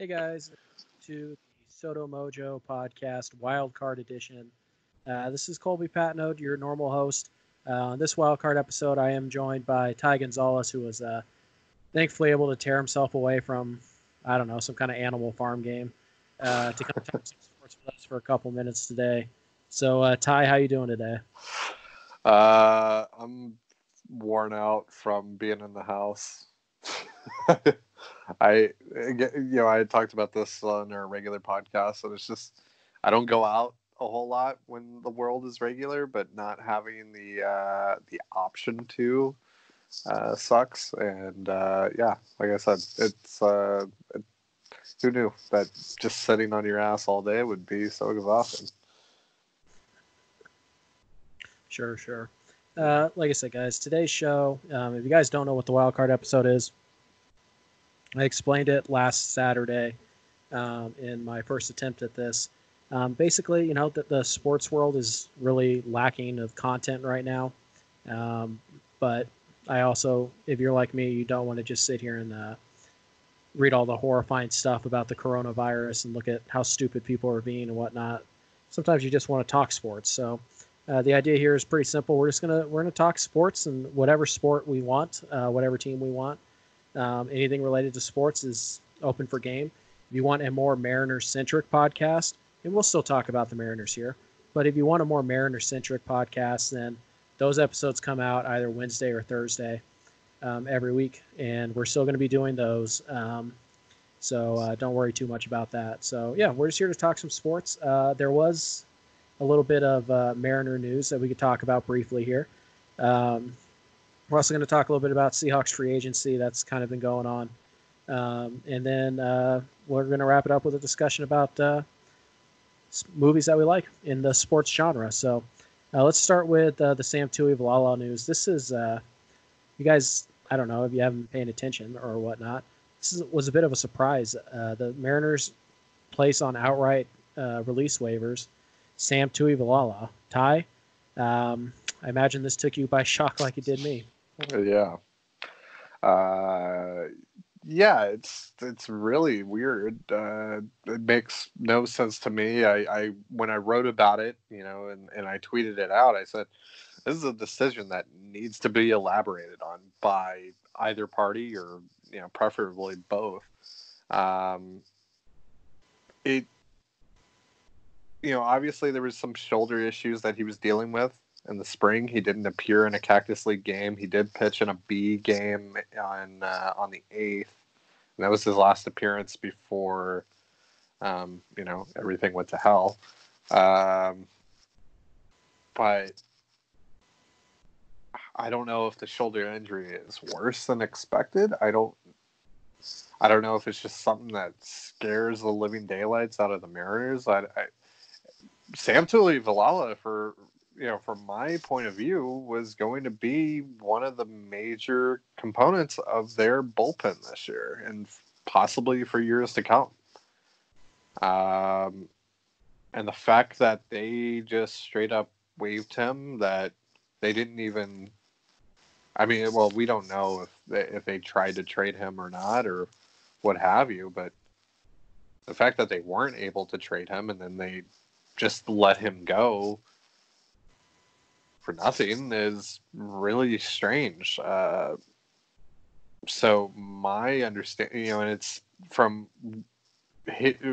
Hey guys, to the SoDo Mojo podcast Wildcard Edition. Uh, this is Colby Patnode, your normal host. Uh, on this wildcard episode, I am joined by Ty Gonzalez, who was uh, thankfully able to tear himself away from, I don't know, some kind of animal farm game uh, to come talk some sports with us for a couple minutes today. So, uh, Ty, how you doing today? Uh, I'm worn out from being in the house. I, you know, I talked about this on our regular podcast, and it's just I don't go out a whole lot when the world is regular, but not having the uh, the option to uh, sucks. And uh, yeah, like I said, it's uh, it, who knew that just sitting on your ass all day would be so exhausting. Sure, sure. Uh, like I said, guys, today's show. Um, if you guys don't know what the wild card episode is, I explained it last Saturday um, in my first attempt at this. Um, basically, you know, that the sports world is really lacking of content right now. Um, but I also, if you're like me, you don't want to just sit here and uh, read all the horrifying stuff about the coronavirus and look at how stupid people are being and whatnot. Sometimes you just want to talk sports. So uh, the idea here is pretty simple. We're just gonna we're gonna talk sports and whatever sport we want, uh, whatever team we want. Um, anything related to sports is open for game. If you want a more Mariners centric podcast, and we'll still talk about the Mariners here, but if you want a more Mariner centric podcast, then those episodes come out either Wednesday or Thursday um, every week, and we're still going to be doing those. Um, so uh, don't worry too much about that. So yeah, we're just here to talk some sports. Uh, there was a little bit of uh, Mariner news that we could talk about briefly here. Um, we're also going to talk a little bit about Seahawks free agency. That's kind of been going on. Um, and then uh, we're going to wrap it up with a discussion about uh, movies that we like in the sports genre. So uh, let's start with uh, the Sam Tui Tuivailala news. This is, uh, you guys, I don't know if you haven't been paying attention or whatnot. This is, was a bit of a surprise. Uh, the Mariners place on outright release waivers Sam Tuivailala. Ty, um, I imagine this took you by shock like it did me. Yeah. Uh, yeah, it's it's really weird. Uh, it makes no sense to me. I, I when I wrote about it, you know, and, and I tweeted it out, I said, this is a decision that needs to be elaborated on by either party or you know preferably both. Um, it you know obviously there was some shoulder issues that he was dealing with in the spring. He didn't appear in a Cactus League game. He did pitch in a B game on uh, on the eighth, and that was his last appearance before, um, you know, everything went to hell. Um, but I don't know if the shoulder injury is worse than expected. I don't. I don't know if it's just something that scares the living daylights out of the Mariners. I, I Sam Tuivailala for you know, from my point of view, was going to be one of the major components of their bullpen this year and possibly for years to come. Um, and the fact that they just straight up waived him, that they didn't even. I mean, well, we don't know if they, if they tried to trade him or not, or what have you. But the fact that they weren't able to trade him and then they just let him go for nothing is really strange. Uh, so my understanding, you know, and it's from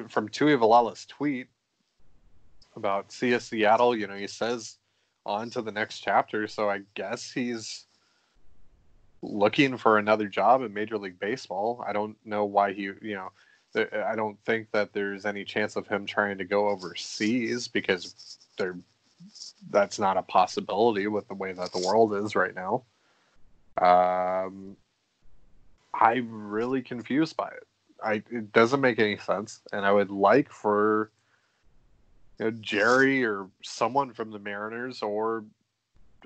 from Tuivailala's tweet about CS Seattle. You know, he says on to the next chapter. So I guess he's looking for another job in Major League Baseball. I don't know why he, you know, I don't think that there's any chance of him trying to go overseas because they're that's not a possibility with the way that the world is right now. Um, I'm really confused by it. I it doesn't make any sense, and I would like for you know, Jerry or someone from the Mariners or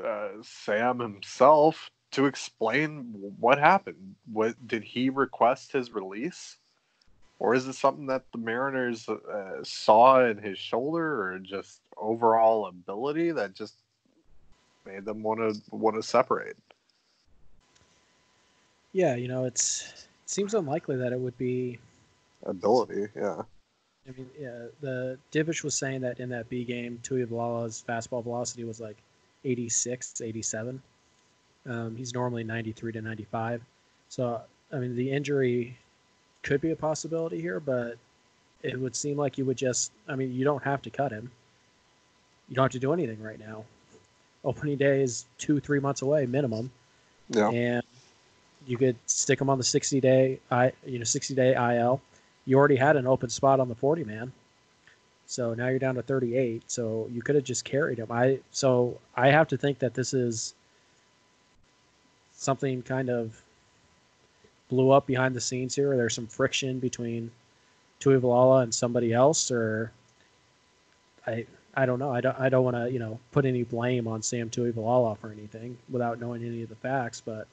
uh, Sam himself to explain what happened. What did he request his release? Or is it something that the Mariners uh, saw in his shoulder, or just overall ability that just made them want to want to separate? Yeah, you know, it's it seems unlikely that it would be ability. Yeah. I mean, yeah, the Divish was saying that in that B game, Tuivailala's fastball velocity was like 86, 87. Um, he's normally 93 to 95. So, I mean, the injury could be a possibility here, but it would seem like you would just, I mean, you don't have to cut him. You don't have to do anything right now. Opening day is two, three months away minimum. Yeah. And you could stick him on the 60 day, I, you know, 60 day IL. You already had an open spot on the 40 man. So now you're down to 38. So you could have just carried him. I, so I have to think that this is something kind of blew up behind the scenes here. There's some friction between Tuivailala and somebody else, or I I don't know. I don't I don't want to you know put any blame on Sam Tuivailala for anything without knowing any of the facts, but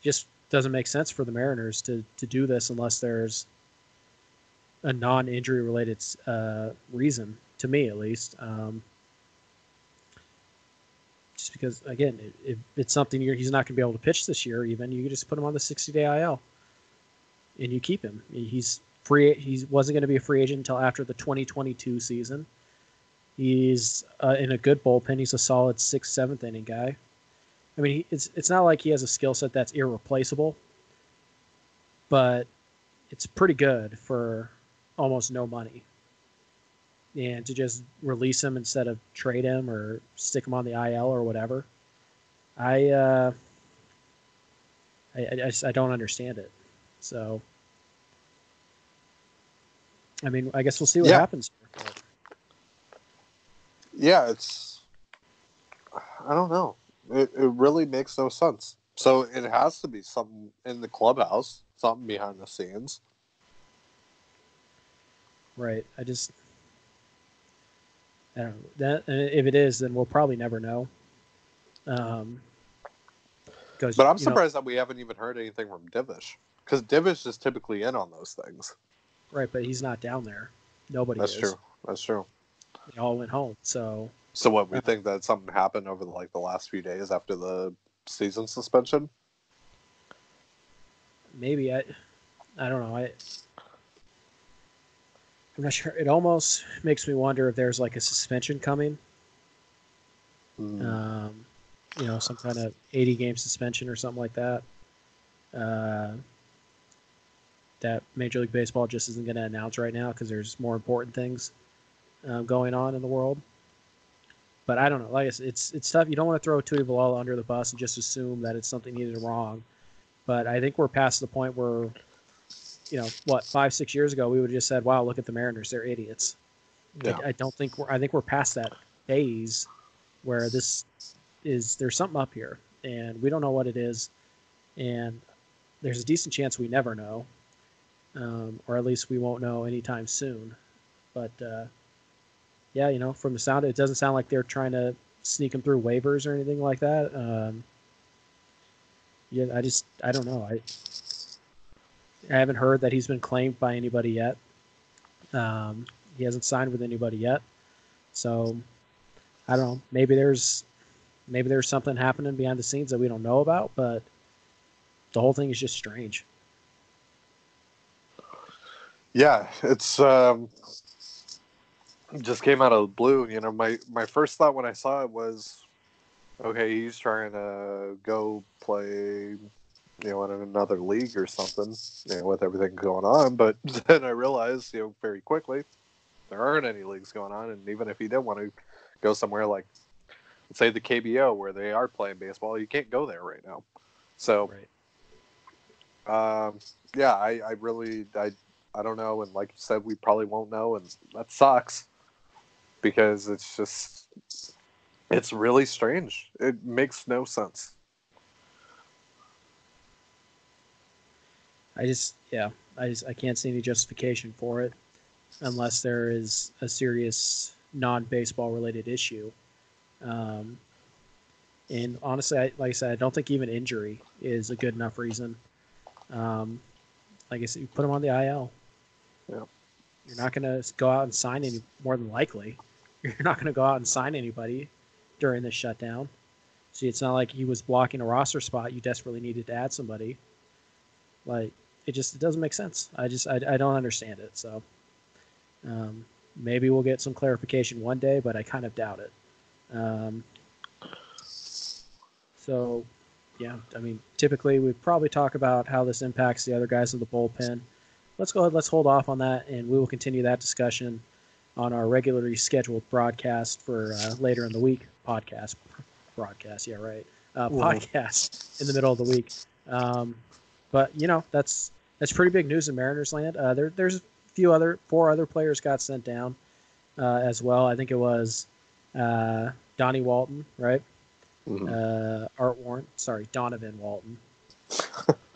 just doesn't make sense for the Mariners to to do this unless there's a non-injury related uh, reason to me at least. Um, just because again, it, it's something he's not going to be able to pitch this year, even you just put him on the 60-day IL, and you keep him. He's free. He wasn't going to be a free agent until after the 2022 season. He's uh, in a good bullpen. He's a solid sixth, seventh inning guy. I mean, it's it's not like he has a skill set that's irreplaceable, but it's pretty good for almost no money. And to just release him instead of trade him or stick him on the IL or whatever, I uh, I, I, I don't understand it. So, I mean, I guess we'll see what Yeah. happens. Yeah, it's. I don't know. It, it really makes no sense. So it has to be something in the clubhouse, something behind the scenes. Right. I just I don't know. That if it is, then we'll probably never know. Um, But I'm you know- surprised that we haven't even heard anything from Divish. Because Divish is typically in on those things. right, but he's not down there. Nobody That's is. true. That's true. They all went home. So So what we Uh, think that something happened over the, like the last few days after the season suspension? maybe I I don't know. I I'm not sure. It almost makes me wonder if there's like a suspension coming. Mm, um, you know, some kind of 80 game suspension or something like that. Uh, that Major League Baseball just isn't going to announce right now because there's more important things uh, going on in the world. But I don't know. Like I said, it's it's tough. You don't want to throw Tuivailala under the bus and just assume that it's something he did wrong. But I think we're past the point where, you know, what five six years ago we would have just said, "Wow, look at the Mariners, they're idiots." yeah. I, I don't think we're I think we're past that phase where this is there's something up here and we don't know what it is and there's a decent chance we never know um, or at least we won't know anytime soon but uh, yeah you know from the sound it doesn't sound like they're trying to sneak them through waivers or anything like that um, yeah I just I don't know I I haven't heard that he's been claimed by anybody yet um, he hasn't signed with anybody yet. So I don't know. Maybe there's maybe there's something happening behind the scenes that we don't know about, but the whole thing is just strange. Yeah, it's um just came out of the blue. You know, my my first thought when I saw it was, okay, he's trying to go play, you know, in another league or something, you know, with everything going on. But then I realized, you know, very quickly, there aren't any leagues going on, and even if he did want to go somewhere like, let's say the KBO where they are playing baseball, you can't go there right now. So Right. um, yeah, I, I really, I, I don't know, and like you said, we probably won't know, and that sucks because it's just, it's really strange. It makes no sense. I just yeah, I just I can't see any justification for it unless there is a serious non-baseball related issue. Um, and honestly, I, like I said, I don't think even injury is a good enough reason. Um, like I said, you put him on the IL. Yeah. You're not going to go out and sign any more than likely. You're not going to go out and sign anybody during this shutdown. See, it's not like he was blocking a roster spot. You desperately needed to add somebody. Like it just it doesn't make sense. I just I, I don't understand it. So um, maybe we'll get some clarification one day, but I kind of doubt it. Um, so yeah, I mean, typically we probably talk about how this impacts the other guys of the bullpen. Let's go ahead. Let's hold off on that, and we will continue that discussion on our regularly scheduled broadcast for uh, later in the week. Podcast, broadcast, yeah, right. Uh, podcast in the middle of the week. Um, but you know, that's that's pretty big news in Mariners land. Uh, there, there's a few other, four other players got sent down uh, as well. I think it was uh, Donnie Walton, right? Mhm. uh, Art Warren. Sorry, Donovan Walton.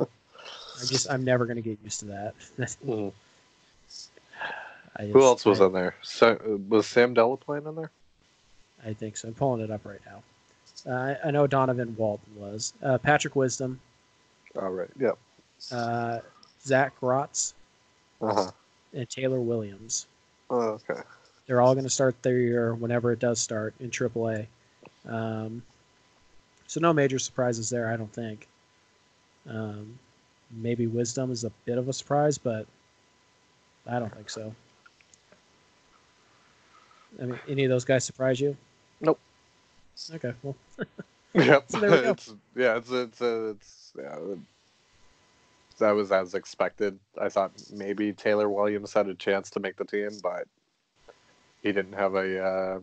I just I'm never gonna get used to that. Mhm. I Who else was I, in there? So, was Sam Delaplane in there? I think so. I'm pulling it up right now. Uh, I, I know Donovan Walton was uh, Patrick Wisdom, All right. Yep. uh, Zac Grotz, Uh huh. and Taylor Williams. Oh, okay. They're all going to start their year whenever it does start in AAA. Um, so no major surprises there, I don't think. Um, maybe Wisdom is a bit of a surprise, but I don't think so. I mean, any of those guys surprise you? Nope. Okay, well, Yep. So there we go. It's, yeah, it's it's uh, it's yeah. That was as expected. I thought maybe Taylor Williams had a chance to make the team, but he didn't have a. Uh,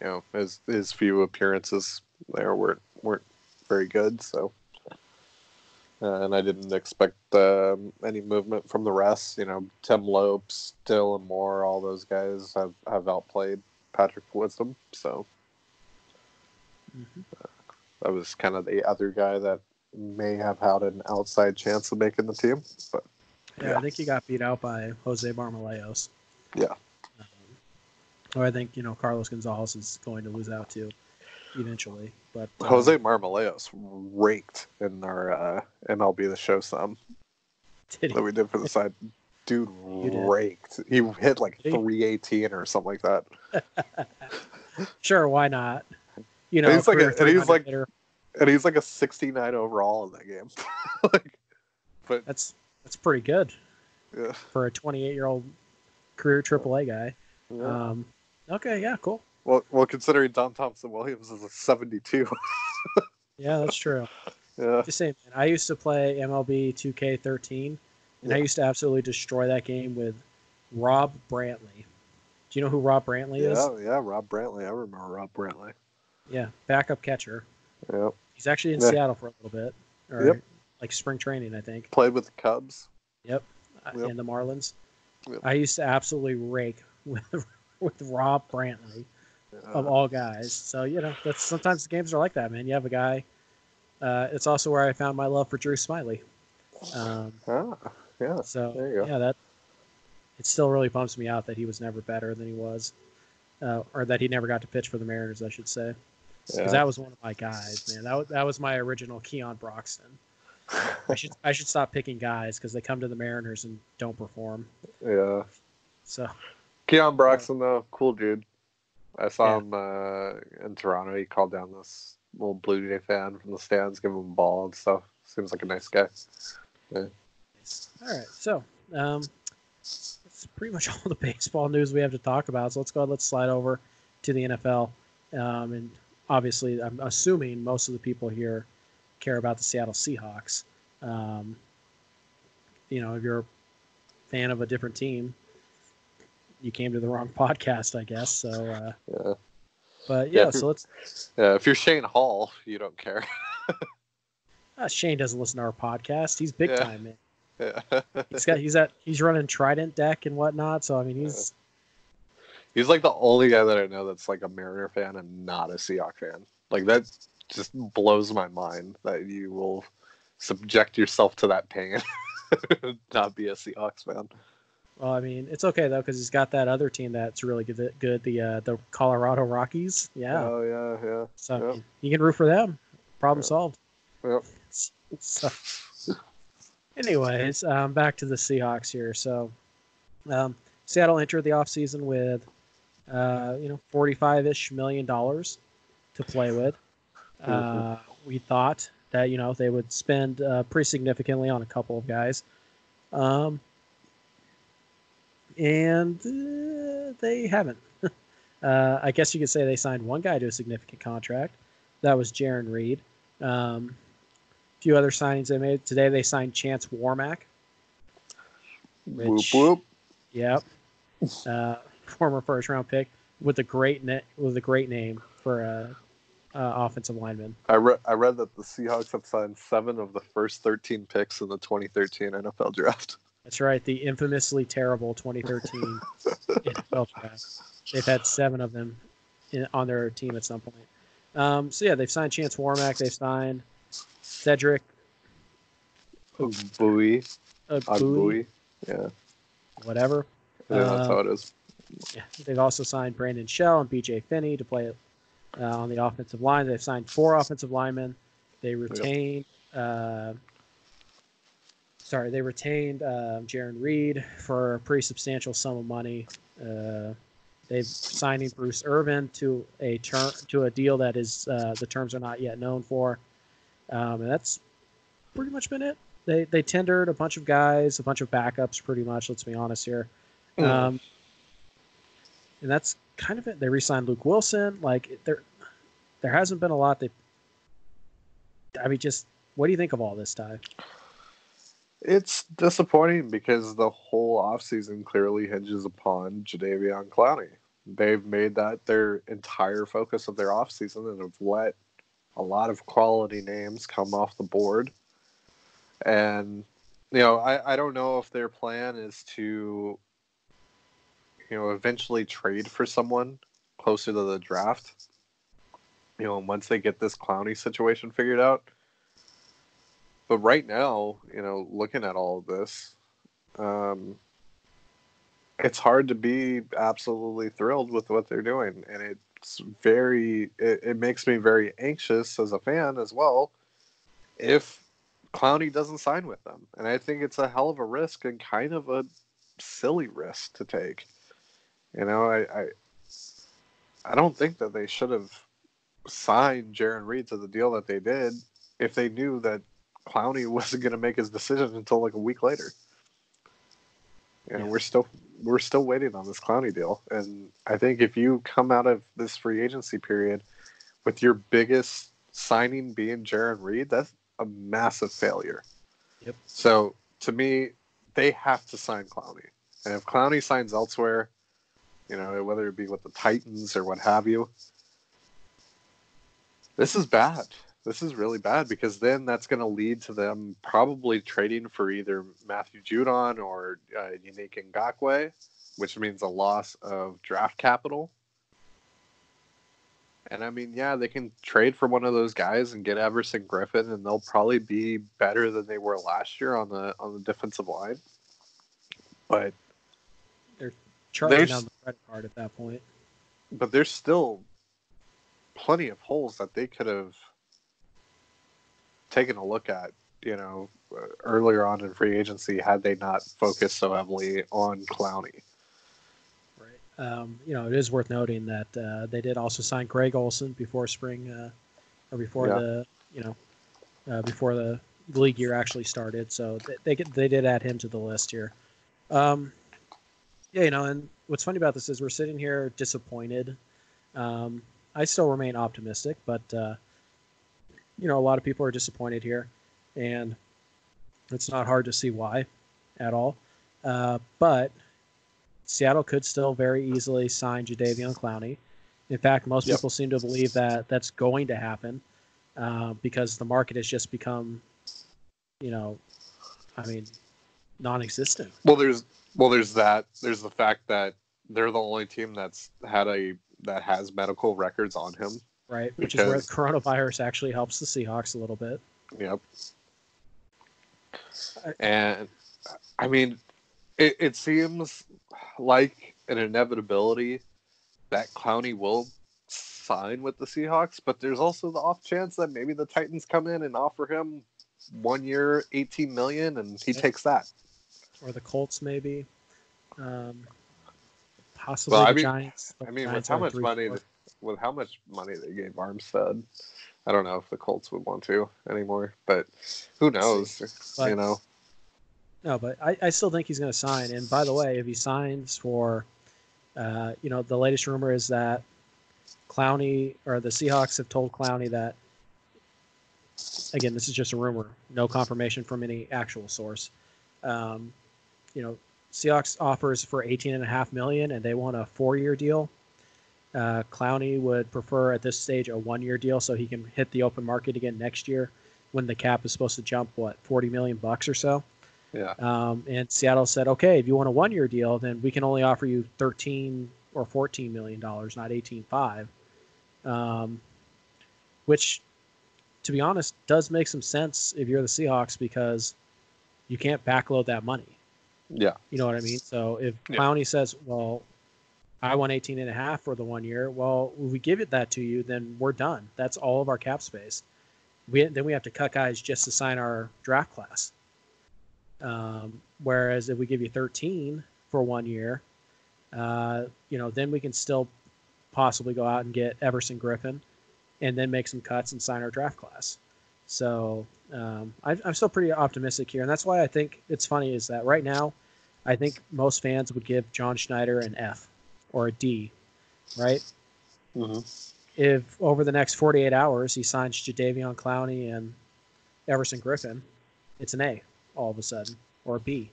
you know, his his few appearances there weren't weren't very good. So, uh, and I didn't expect um, any movement from the rest. You know, Tim Lopes, Dylan Moore, all those guys have have outplayed Patrick Wisdom. So mhm. that was kind of the other guy that may have had an outside chance of making the team. But yeah, Yeah. I think he got beat out by Jose Marmolejos. Yeah. Um, or I think you know Carlos Gonzalez is going to lose out too, eventually, but uh, Jose Marmolejos raked in our uh, MLB the show some that we did for the side. Dude raked. He hit like 318 or something like that. Sure, why not? You know, And he's like a- and he's like- hitter. And he's like a 69 overall in that game. like, but that's that's pretty good yeah, for a 28 year old career AAA guy. yeah. Um, okay, yeah, cool. well, well, considering Dom Thompson-Williams is a 72. Yeah, that's true. yeah. Just saying, man, I used to play MLB 2K13, and I used to absolutely destroy that game with Rob Brantley. Do you know who Rob Brantley is? Yeah, yeah, Rob Brantley. I remember Rob Brantley. Yeah, backup catcher. Yeah. He's actually in Yeah. Seattle for a little bit, or Yep. like spring training, I think, Played with the Cubs. uh, Yep. and the Marlins. Yep. I used to absolutely rake with with Rob Brantley. of Uh, all guys. So you know, that's sometimes the games are like that, man. You have a guy. Uh, it's also where I found my love for Drew Smyly. Um, ah, yeah. so There you go. yeah, that it still really bumps me out that he was never better than he was, uh, or that he never got to pitch for the Mariners, I should say, because yeah. that was one of my guys, man. That was, that was my original Keon Broxton. I should I should stop picking guys because they come to the Mariners and don't perform. yeah. So Keon Broxton, though, cool dude. I saw Yeah. him uh, in Toronto. He called down this little Blue Jay fan from the stands, giving him a ball and stuff. Seems like a nice guy. Yeah. All right, so um, that's pretty much all the baseball news we have to talk about. So let's go. Let's slide over to the NFL, um, and obviously, I'm assuming most of the people here care about the Seattle Seahawks. Um, you know, if you're a fan of a different team, you came to the wrong podcast, I guess. So, uh, Yeah. but Yeah, yeah, so let's. Yeah. If you're Shane Hall, you don't care. Uh, Shane doesn't listen to our podcast. He's big Yeah. time, man. yeah. He's got he's at he's running Trident deck and whatnot. So I mean, he's He's like the only guy that I know that's like a Mariner fan and not a Seahawks fan. Like that just blows my mind that you will subject yourself to that pain, not be a Seahawks fan. Well, I mean, it's okay though because he's got that other team that's really good. Good, the uh, the Colorado Rockies. Yeah, Oh yeah, yeah. so yeah. you can root for them. Problem Yeah. solved. Yep. So, anyways, um, back to the Seahawks here. So, um, Seattle entered the offseason with, uh, you know, forty-five ish million dollars to play with. Uh, we thought that you know they would spend uh, pretty significantly on a couple of guys, um, and uh, they haven't. uh, I guess you could say they signed one guy to a significant contract. That was Jarran Reed. Um, a few other signings they made today. They signed Chance Warmack. Whoop Which- whoop. Yep. Former first round pick with a great na- with a great name for a, uh offensive lineman. I read I read that the Seahawks have signed seven of the first thirteen picks in the 2013 NFL draft. That's right, the infamously terrible 2013 NFL draft. They've had seven of them in, on their team at some point. Um, so yeah, they've signed Chance Warmack. They've signed Cedric Bowie, Bowie, Bowie. Yeah, whatever. yeah, that's Uh, how it is. Yeah, they've also signed Brandon Shell and BJ Finney to play uh, on the offensive line. They've signed four offensive linemen. They retained, uh, sorry, they retained uh, Jarran Reed for a pretty substantial sum of money. Uh, they've signing Bruce Irvin to a term to a deal that is uh, the terms are not yet known for, um, and that's pretty much been it. They they tendered a bunch of guys, a bunch of backups, pretty much. Let's be honest here. Um, and that's kind of it. They re-signed Luke Wilson. Like there, there hasn't been a lot. That I mean, just what do you think of all this, Ty? It's disappointing because the whole offseason clearly hinges upon Jadeveon Clowney. They've made that their entire focus of their offseason and have let a lot of quality names come off the board. And, you know, I, I don't know if their plan is to, you know, eventually trade for someone closer to the draft. You know, once they get this Clowney situation figured out. But right now, you know, looking at all of this, um, it's hard to be absolutely thrilled with what they're doing, and it's very. It, it makes me very anxious as a fan as well. If Clowney doesn't sign with them, and I think it's a hell of a risk and kind of a silly risk to take. You know, I I, I don't think that they should have signed Jarran Reed to the deal that they did if they knew that Clowney wasn't going to make his decision until like a week later. And Yeah. we're still we're still waiting on this Clowney deal. And I think if you come out of this free agency period with your biggest signing being Jarran Reed, that's a massive failure. Yep. So to me, they have to sign Clowney. And if Clowney signs elsewhere, you know, whether it be with the Titans or what have you, this is bad. This is really bad because then that's going to lead to them probably trading for either Matthew Judon or uh, Yannick Ngakoue, which means a loss of draft capital. And I mean, yeah, they can trade for one of those guys and get Everson Griffen, and they'll probably be better than they were last year on the on the defensive line. But Charging There's- down the credit card at that point. but there's still plenty of holes that they could have taken a look at, you know, uh, earlier on in free agency had they not focused so heavily on Clowney. Right. Um, you know, it is worth noting that uh, they did also sign Greg Olsen before spring, uh, or before Yeah. the, you know, uh, before the league year actually started. So they they, they did add him to the list here. Um, yeah, you know, and what's funny about this is we're sitting here disappointed. Um, I still remain optimistic, but uh, you know, a lot of people are disappointed here, and it's not hard to see why at all. Uh, but Seattle could still very easily sign Jadeveon Clowney. In fact, most Yep. people seem to believe that that's going to happen uh, because the market has just become, you know, I mean, non-existent. Well, there's well, there's that. There's the fact that they're the only team that's had a that has medical records on him. right? Which is where the coronavirus actually helps the Seahawks a little bit. Yep. And I mean, it, it seems like an inevitability that Clowney will sign with the Seahawks, but there's also the off chance that maybe the Titans come in and offer him one year, eighteen million, and he Yeah. takes that. Or the Colts, maybe. Um, possibly Well, I the mean- Giants. I mean, with how much three, money, with how much money they gave Armstead, I don't know if the Colts would want to anymore, but who knows? But- you know, No, but I, I still think he's going to sign. And by the way, if he signs for, uh, you know, the latest rumor is that Clowney or the Seahawks have told Clowney that. Again, this is just a rumor, no confirmation from any actual source. Um, you know, Seahawks offers for eighteen and a half million, and they want a four-year deal. Uh, Clowney would prefer at this stage a one-year deal, so he can hit the open market again next year, when the cap is supposed to jump what forty million bucks or so. yeah, Um, and Seattle said, okay, if you want a one year deal, then we can only offer you 13 or 14 million dollars, not 18.5. Um, which, to be honest, does make some sense if you're the Seahawks because you can't backload that money. Yeah, You know what I mean? So if Yeah. Clowney says, well, I want 18 and a half for the one year, well, if we give it that to you, then we're done. That's all of our cap space. We, then we have to cut guys just to sign our draft class. Um, whereas if we give you 13 for one year, uh, you know, then we can still possibly go out and get Everson Griffen and then make some cuts and sign our draft class. So um, I, I'm still pretty optimistic here. And that's why I think it's funny is that right now, I think most fans would give John Schneider an F or a D, right? hmm If over the next 48 hours he signs Jadeveon Clowney and Everson Griffen, it's an A all of a sudden or a B,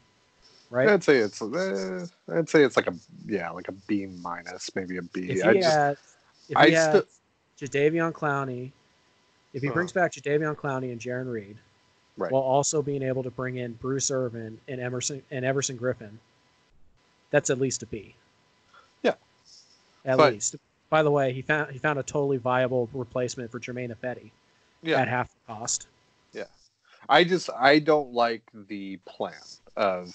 right? I'd say it's uh, I'd say it's like a yeah, like a B minus, maybe a B. if I he just had, if I he had still- Jadeveon Clowney, if he Uh-huh. brings back Jadavion Clowney and Jarran Reed, Right. while also being able to bring in Bruce Irvin and Emerson and Everson Griffen, that's at least a B. Yeah. At But- least. By the way, he found he found a totally viable replacement for Germain Ifedi yeah, at half the cost. Yeah. I just I don't like the plan of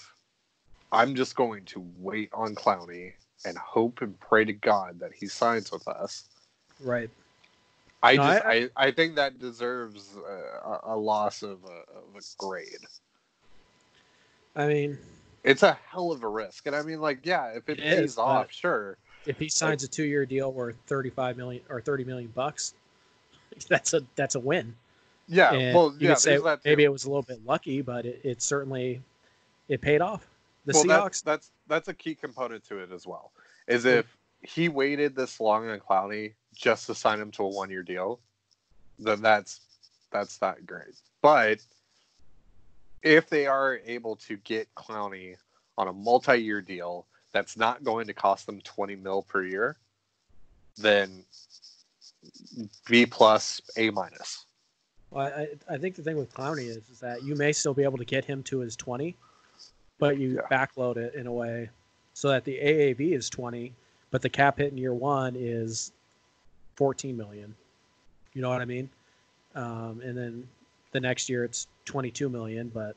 I'm just going to wait on Clowney and hope and pray to God that he signs with us. Right. I No, just I- I, I, think that deserves a, a- loss of a, of a grade. I mean, It's a hell of a risk, and I mean, like, yeah, if it, It pays is, off, sure. if he signs a two-year deal worth 35 million or 30 million bucks, that's a that's a win. Yeah, And well, you yeah, could say that maybe it was a little bit lucky, but it, it certainly it paid off. The well, Seahawks, That's, that's that's a key component to it as well. Is if he waited this long on Clowney just to sign him to a one year deal, then that's that's not great. But if they are able to get Clowney on a multi year deal that's not going to cost them twenty mil per year, then B plus A minus. well, I, I think the thing with Clowney is, is that you may still be able to get him to his 20, but you Yeah. backload it in a way so that the AAV is 20, but the cap hit in year one is 14 million. You know what I mean? Um, and then the next year it's 22 million, but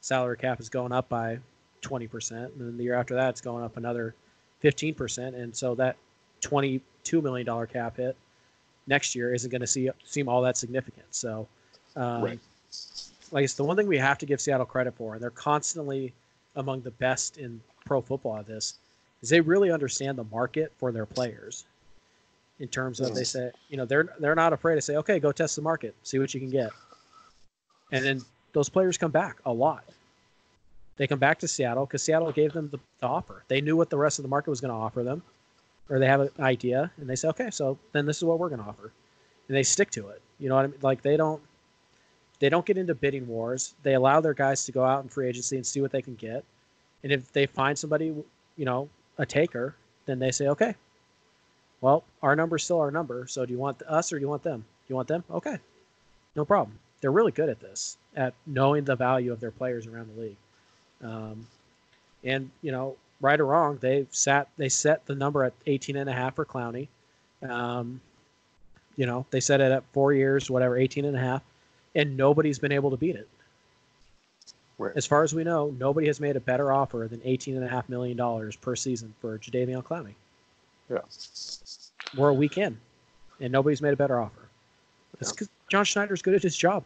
salary cap is going up by 20%. And then the year after that, it's going up another 15%. And so that $22 million cap hit next year isn't going to see seem all that significant. So, um, Right. like it's the one thing we have to give Seattle credit for, and they're constantly among the best in pro football at this, is they really understand the market for their players. In terms of they say, you know, they're they're not afraid to say, okay, go test the market, see what you can get, and then those players come back a lot. They come back to Seattle because Seattle gave them the, the offer. They knew what the rest of the market was going to offer them, or they have an idea, and they say, okay, so then this is what we're going to offer, and they stick to it. You know what I mean? Like they don't they don't get into bidding wars. They allow their guys to go out in free agency and see what they can get. And if they find somebody, you know, a taker, then they say, okay, well, our number's still our number. So do you want us or do you want them? Do You want them? Okay, no problem. They're really good at this, at knowing the value of their players around the league. Um, and you know, right or wrong, they sat they set the number at 18 and a half for Clowney. Um, you know, they set it at four years, whatever, 18 and a half, and nobody's been able to beat it. Right. As far as we know, nobody has made a better offer than 18 and a half million dollars per season for Jadeveon Clowney. Yeah. We're a week in, and nobody's made a better offer. It's Yeah. because John Schneider's good at his job.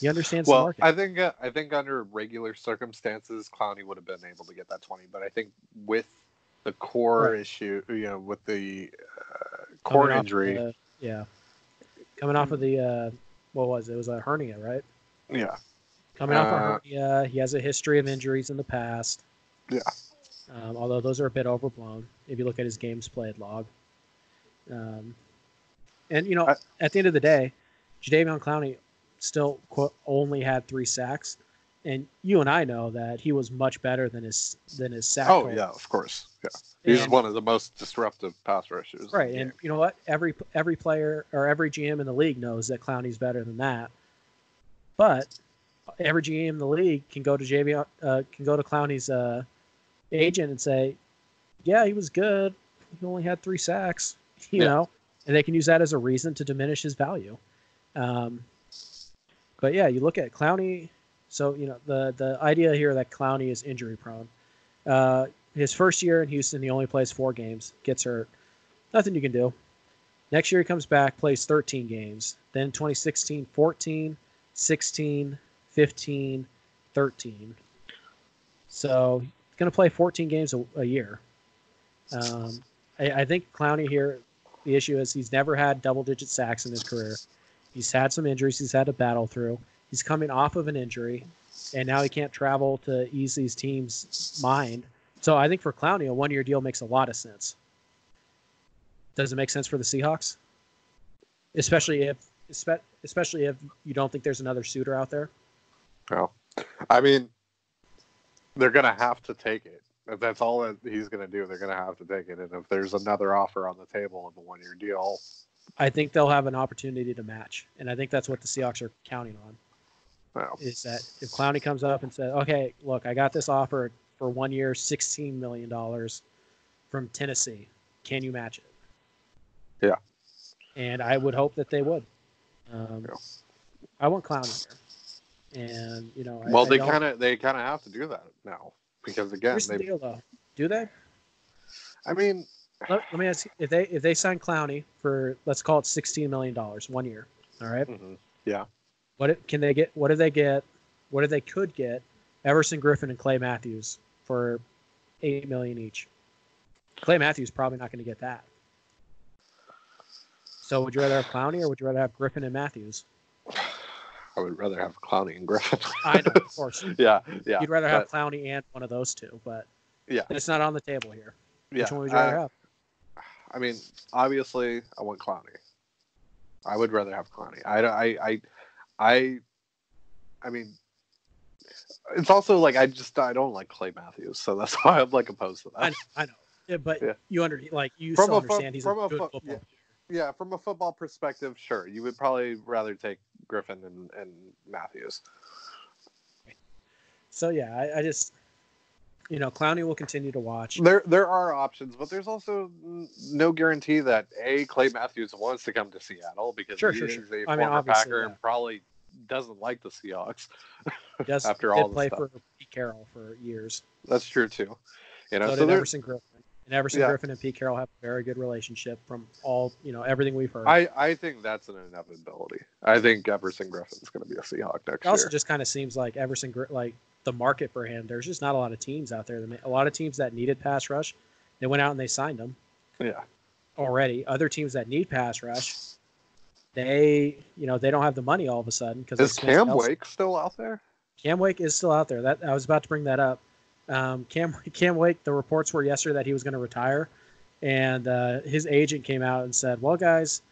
He understands the Well. I think uh, I think under regular circumstances, Clowney would have been able to get that twenty. But I think with the core Right. issue, you know, with the uh, core off injury, the- yeah. coming off of the uh, what was it? It was a hernia, right? Yeah. Coming off Uh, a hernia, he has a history of injuries in the past. Yeah. Um, although those are a bit overblown if you look at his games played log. Um, and you know, I- at the end of the day, Jadeveon Clowney still quote, only had three sacks, and you and I know that he was much better than his than his sack. Oh yeah, of course. Yeah. He's And- one of the most disruptive pass rushers. Right, and game. you know what? Every every player or every GM in the league knows that Clowney's better than that. But every GM in the league can go to JV uh, can go to Clowney's uh, agent and say, "Yeah, he was good. He only had three sacks." You Yeah. know, and they can use that as a reason to diminish his value. Um, but yeah, you look at Clowney. So you know the the idea here that Clowney is injury prone. Uh, his first year in Houston, he only plays four games, gets hurt. Nothing you can do. Next year, he comes back, plays 13 games. Then 2016, 14, 16, 15, 13. So he's going to play 14 games a, a year. Um, I, I think Clowney here, the issue is he's never had double digit sacks in his career. He's had some injuries he's had to battle through. He's coming off of an injury, and now he can't travel to ease these teams' mind. So I think for Clowney, a one year deal makes a lot of sense. Does it make sense for the Seahawks? Especially if especially if you don't think there's another suitor out there. Well, I mean, they're gonna have to take it. If that's all that he's gonna do, they're gonna have to take it. And if there's another offer on the table of a one-year deal, I think they'll have an opportunity to match, and I think that's what the Seahawks are counting on. well, Is that if Clowney comes up and says, "Okay, look, I got this offer for one year, sixteen million dollars from Tennessee. Can you match it?" Yeah. And I would hope that they would. Um, Yeah. I want Clowney here, and you know, well, I they kind of they kind of have to do that now because again, Here's the deal, though. Do they? I mean, Let, let me ask you, if they if they sign Clowney for let's call it sixteen million dollars one year, all right? mhm, yeah, What can they get? What do they get? What if they could get? Everson Griffen and Clay Matthews for eight million each. Clay Matthews probably not going to get that. So would you rather have Clowney or would you rather have Griffen and Matthews? I would rather have Clowney and Griffen. I know, of course. yeah, yeah. You'd rather have but- Clowney and one of those two, but Yeah. it's not on the table here. yeah. Which one would you rather I- have? I mean, obviously, I want Clowney. I would rather have Clowney. I, I, I, I, I mean, it's also like I just I don't like Clay Matthews, so that's why I'm like opposed to that. I know, I know. Yeah, but Yeah. you under like you From still a understand he's a from a good fo- football yeah. Yeah, from a football perspective, sure, you would probably rather take Griffen and, and Matthews. So yeah, I, I just you know, Clowney will continue to watch. There, there are options, but there's also no guarantee that a Clay Matthews wants to come to Seattle because Sure, he sure, is sure. a I mean, former obviously, Packer yeah. and probably doesn't like the Seahawks. Does after all play stuff. for Pete Carroll for years. That's true too. You know, so so, did there, Everson Griffen. And Everson Yeah. Griffen and Pete Carroll have a very good relationship from all you know everything we've heard. I, I think that's an inevitability. I think Everson Griffen's going to be a Seahawk next it also year. just kind of seems like Everson like the market for him. There's just not a lot of teams out there. That a lot of teams that needed pass rush, they went out and they signed them yeah, already. Other teams that need pass rush, they you know they don't have the money all of a sudden because is Cam Wake still out there? Cam Wake is still out there. That I was about to bring that up. Um, Cam Cam Wake. The reports were yesterday that he was going to retire, and uh, his agent came out and said, "Well, guys,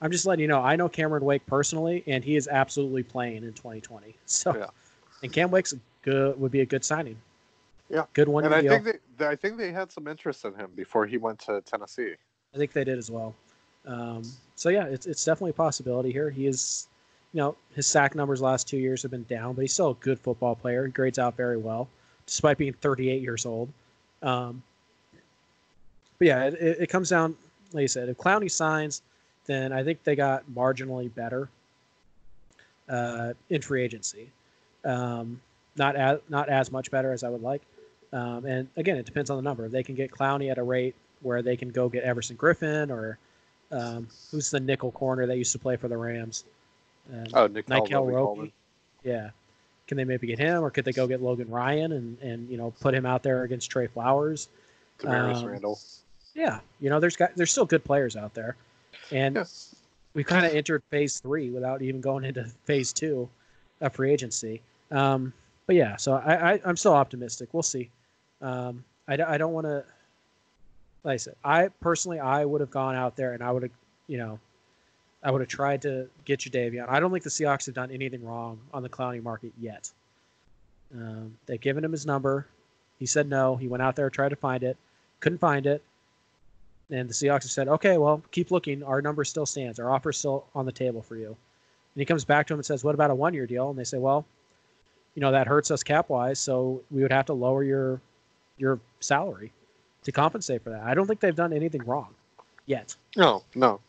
I'm just letting you know. I know Cameron Wake personally, and he is absolutely playing in 2020. So, Yeah. and Cam Wake's good would be a good signing. Yeah. good one. and I deal. think they, I think they had some interest in him before he went to Tennessee. I think they did as well. Um, so yeah, it's it's definitely a possibility here. He is, you know, his sack numbers last two years have been down, but he's still a good football player. He grades out very well, despite being 38 years old. Um, but yeah, it, it, comes down, like you said, if Clowney signs, then I think they got marginally better uh, in free agency. Um, not as not as much better as I would like. Um, and again, it depends on the number. If they can get Clowney at a rate where they can go get Everson Griffen or um, who's the nickel corner that used to play for the Rams? Um, Oh, Nick Nickell Robey. Yeah. Can they maybe get him, or could they go get Logan Ryan and and you know put him out there against Tre Flowers? Um, Randall. Yeah, you know there's got there's still good players out there, and Yeah. we kind of entered phase three without even going into phase two of free agency. Um, but yeah, so I, I I'm still optimistic. We'll see. Um, I, I don't want to. Like I said, I personally I would have gone out there and I would have, you know, I would have tried to get you Davion. I don't think the Seahawks have done anything wrong on the Clowney market yet. Um, they've given him his number. He said no. He went out there, tried to find it, couldn't find it. And the Seahawks have said, okay, well, keep looking. Our number still stands. Our offer's still on the table for you. And he comes back to him and says, what about a one year deal? And they say, well, you know, that hurts us cap wise. So we would have to lower your your salary to compensate for that. I don't think they've done anything wrong yet. No, no.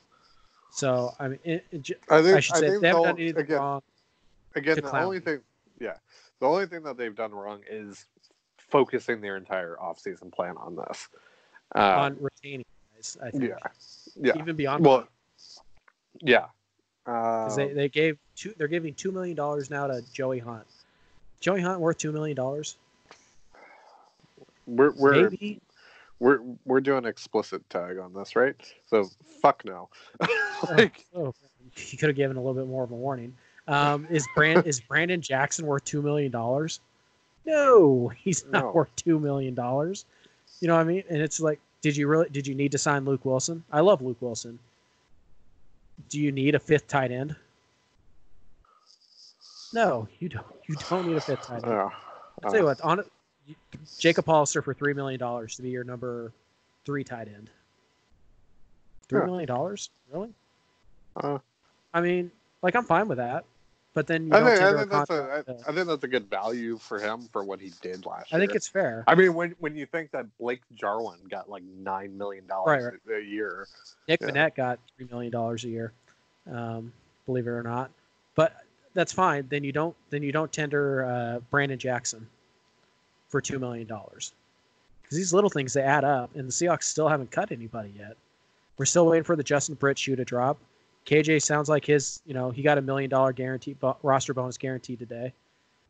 So, I mean, it, it, I think I should I say they haven't done anything again, wrong. again the only thing yeah the only thing that they've done wrong is focusing their entire offseason plan on this uh, on retaining guys. I think. yeah yeah Even beyond well yeah because um, they, they gave two. They're giving two million dollars now to Joey Hunt. Joey Hunt worth two million dollars. we're we're, Maybe we're we're doing explicit tag on this right so fuck no like oh, he could have given a little bit more of a warning. Um, is Brand is Branden Jackson worth two million dollars? No, he's not No. worth two million dollars. You know what I mean? And it's like, did you really? Did you need to sign Luke Wilson? I love Luke Wilson. Do you need a fifth tight end? No, you don't. You don't need a fifth tight end. yeah I'll tell you what, on Jacob Hollister for three million dollars to be your number three tight end. Three Yeah. million dollars, really? uh, I mean, like I'm fine with that, but then you I don't think, I tender think that's a. I, think that's a good value for him for what he did last I year. think it's fair. I mean, when when you think that Blake Jarwin got like nine million dollars Right, a, a year, Nick yeah. Vannett got three million dollars a year, um, believe it or not. But that's fine. Then you don't then you don't tender uh, Branden Jackson for two million dollars because these little things they add up, and the Seahawks still haven't cut anybody yet. We're still waiting for the Justin Britt shoe to drop. KJ sounds like his, you know, he got a million dollar guarantee bo- roster bonus guaranteed today.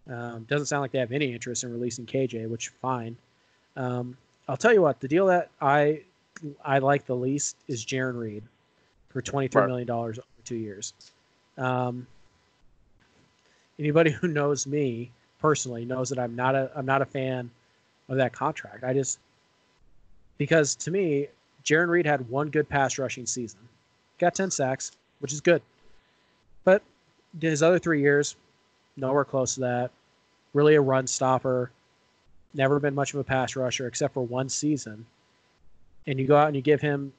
Um, doesn't sound like they have any interest in releasing KJ, which fine. Um, I'll tell you what, the deal that I I like the least is Jarran Reed for twenty three million dollars over two years. Um, anybody who knows me personally knows that I'm not a I'm not a fan of that contract. I just because to me, Jarran Reed had one good pass rushing season, got ten sacks, which is good, but his other three years, nowhere close to that. Really a run stopper, never been much of a pass rusher except for one season. And you go out and you give him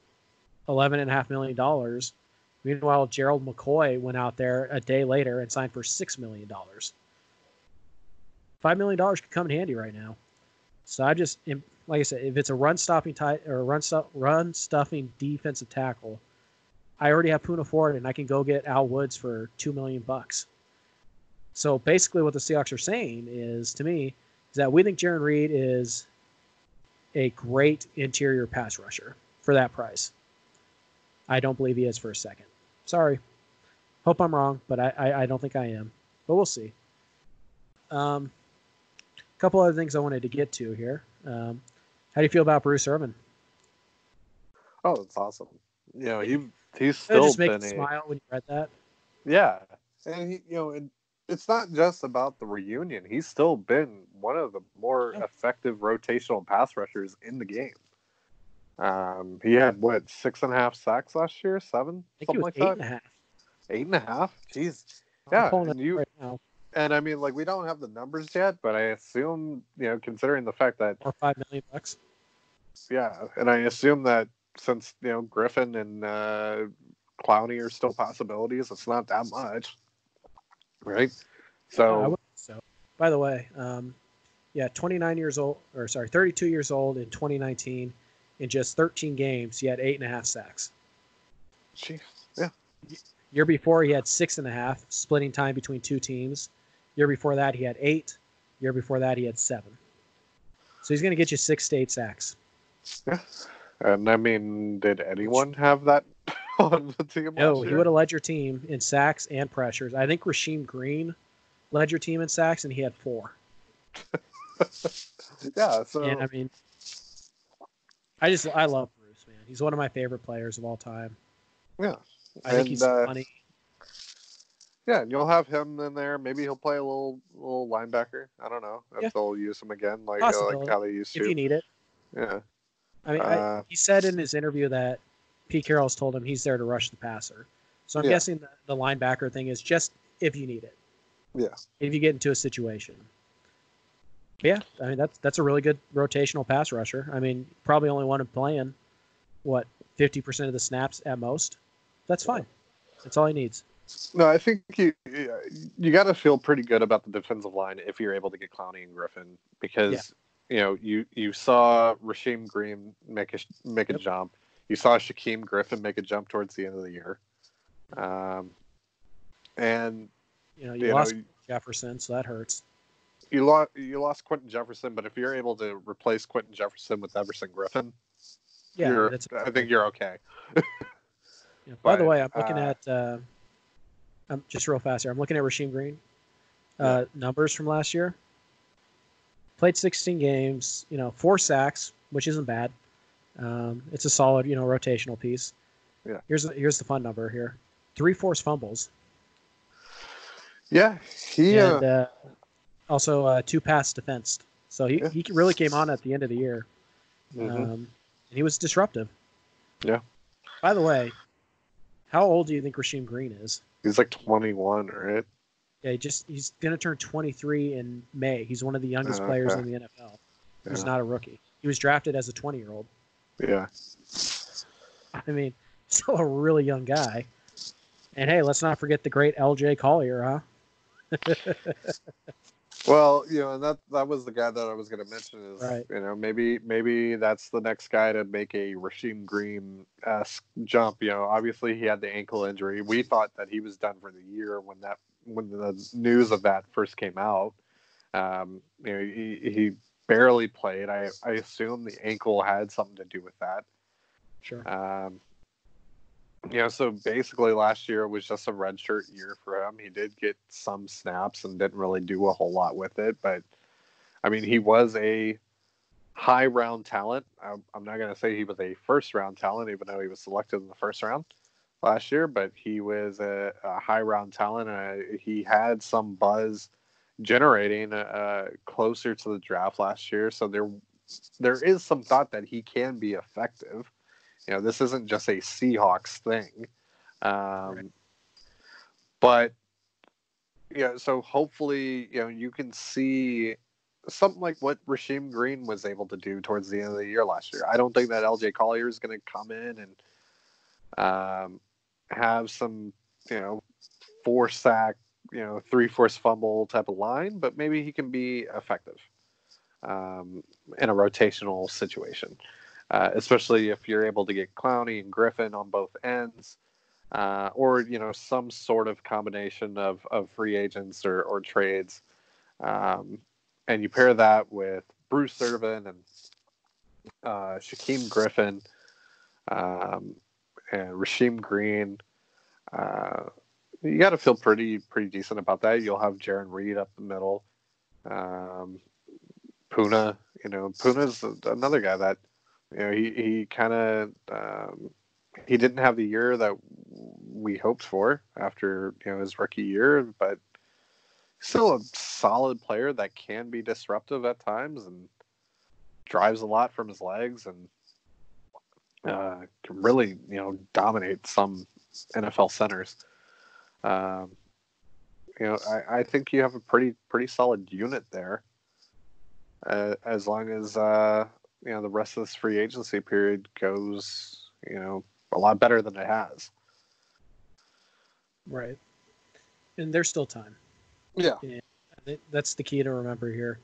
eleven and a half million dollars. Meanwhile, Gerald McCoy went out there a day later and signed for six million dollars. Five million dollars could come in handy right now. So I just, like I said, if it's a run stopping tight or run run stuffing defensive tackle, I already have Poona Ford and I can go get Al Woods for two million bucks. So basically, what the Seahawks are saying is to me is that we think Jarran Reed is a great interior pass rusher for that price. I don't believe he is for a second. Sorry. Hope I'm wrong, but I, I, I don't think I am. But we'll see. Um, a couple other things I wanted to get to here. Um, how do you feel about Bruce Irvin? oh, it's awesome. You know, he he's still just make been you a smile when you read that? yeah, and he you know, and it's not just about the reunion. He's still been one of the more Yeah. effective rotational pass rushers in the game. Um, he had what six and a half sacks last year, seven, I think he something like eight that. and a half. Eight and a half. Jeez. Yeah, and you- right now. And I mean, like, we don't have the numbers yet, but I assume, you know, considering the fact that, Or five million bucks. yeah, and I assume that since, you know, Griffen and uh, Clowney are still possibilities, it's not that much. Right? I So, so. By the way, um, yeah, 29 years old, or sorry, 32 years old in 2019. In just 13 games, he had eight and a half sacks. jeez. Yeah. Year before, he had six and a half, splitting time between two teams. Year before that, he had eight. Year before that, he had seven. So he's going to get you six to eight sacks. Yeah. And I mean, did anyone have that on the team? No, he would have led your team in sacks and pressures. I think Rasheem Green led your team in sacks, and he had four. yeah. So, And I mean, I just I love Bruce, man. He's one of my favorite players of all time. yeah. I think And, he's uh, funny. Yeah, and you'll have him in there. Maybe he'll play a little little linebacker. I don't know if Yeah. they'll use him again, like uh, like how they used to. if you need it. yeah, I mean, Uh, I, he said in his interview that Pete Carroll's told him he's there to rush the passer. So I'm Yeah. guessing the, the linebacker thing is just if you need it. Yeah. If you get into a situation. But yeah, I mean that's that's a really good rotational pass rusher. I mean, probably only one playing what fifty percent of the snaps at most. That's fine. That's all he needs. No, I think you you got to feel pretty good about the defensive line if you're able to get Clowney and Griffen because you know you you saw Rasheem Green make a make a Yep. jump. You saw Shaquem Griffin make a jump towards the end of the year, um, and You know, you you lost know Jefferson, so that hurts. you lost you lost Quinton Jefferson, but if you're able to replace Quinton Jefferson with Everson Griffen, Yeah. I think you're okay. Yeah. By the way, I'm looking uh, at uh, I'm just real fast here. I'm looking at Rasheem Green uh, numbers from last year. Played 16 games, you know, four sacks, which isn't bad. Um, it's a solid, you know, rotational piece. Yeah. Here's the, here's the fun number here: three forced fumbles, Yeah, he. Uh, and uh, also uh, two pass defense. So he, Yeah. he really came on at the end of the year. mhm. Um, and he was disruptive. Yeah. By the way, how old do you think Rasheem Green is? He's like 21, right? Yeah, he just he's gonna turn 23 in May. He's one of the youngest ah, players Okay. in the NFL. He's Yeah. not a rookie. He was drafted as a 20 year old. Yeah. I mean, still a really young guy. And hey, let's not forget the great L.J. Collier, huh? Well, you know, and that that was the guy that I was going to mention is, Right. you know, maybe maybe that's the next guy to make a Rasheem Green esque jump. You know, obviously he had the ankle injury. We thought that he was done for the year when that when the news of that first came out. Um, you know, he, he barely played. I I assume the ankle had something to do with that. Sure. Um, know, so basically last year was just a redshirt year for him. He did get some snaps and didn't really do a whole lot with it, but I mean, he was a high round talent. I'm, I'm not going to say he was a first round talent, even though he was selected in the first round last year, but he was a, a high round talent. And uh, he had some buzz generating uh, closer to the draft last year. So there, there is some thought that he can be effective. You know, this isn't just a Seahawks thing. Um, Right. But, yeah, so hopefully, you know, you can see something like what Rasheem Green was able to do towards the end of the year last year. I don't think that LJ Collier is going to come in and um, have some, you know, four sack, you know, three force fumble type of line, but maybe he can be effective um, in a rotational situation, uh, especially if you're able to get Clowney and Griffen on both ends. Uh, or you know some sort of combination of, of free agents or, or trades um, and you pair that with Bruce Irvin and uh, Shaquem Griffin um, and Rasheem Green. Uh, you got to feel pretty pretty decent about that. You'll have Jarran Reed up the middle. Um, Poona, you know, Poona's another guy that you know he he kind of um, he didn't have the year that we hoped for after you know his rookie year, but still a solid player that can be disruptive at times and drives a lot from his legs and uh, can really you know dominate some NFL centers. Um, you know, I, I think you have a pretty pretty solid unit there. Uh, as long as uh, you know the rest of this free agency period goes, you know, a lot better than it has. Right. And there's still time. Yeah. Think That's the key to remember here.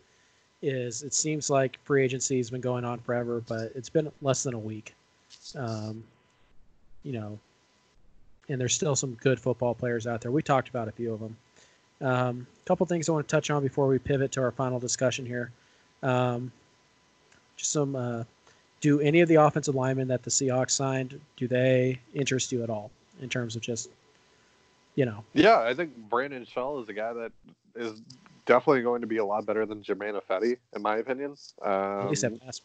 Is it seems like free agency has been going on forever, but it's been less than a week. Um, you know, and there's still some good football players out there. We talked about a few of them. A um, couple things I want to touch on before we pivot to our final discussion here. Um, some. Uh, do any of the offensive linemen that the Seahawks signed do they interest you at all in terms of just, you know, Yeah, I think Brandon Shell is a guy that is definitely going to be a lot better than Germain Ifedi, in my opinion. at least Um, at pass,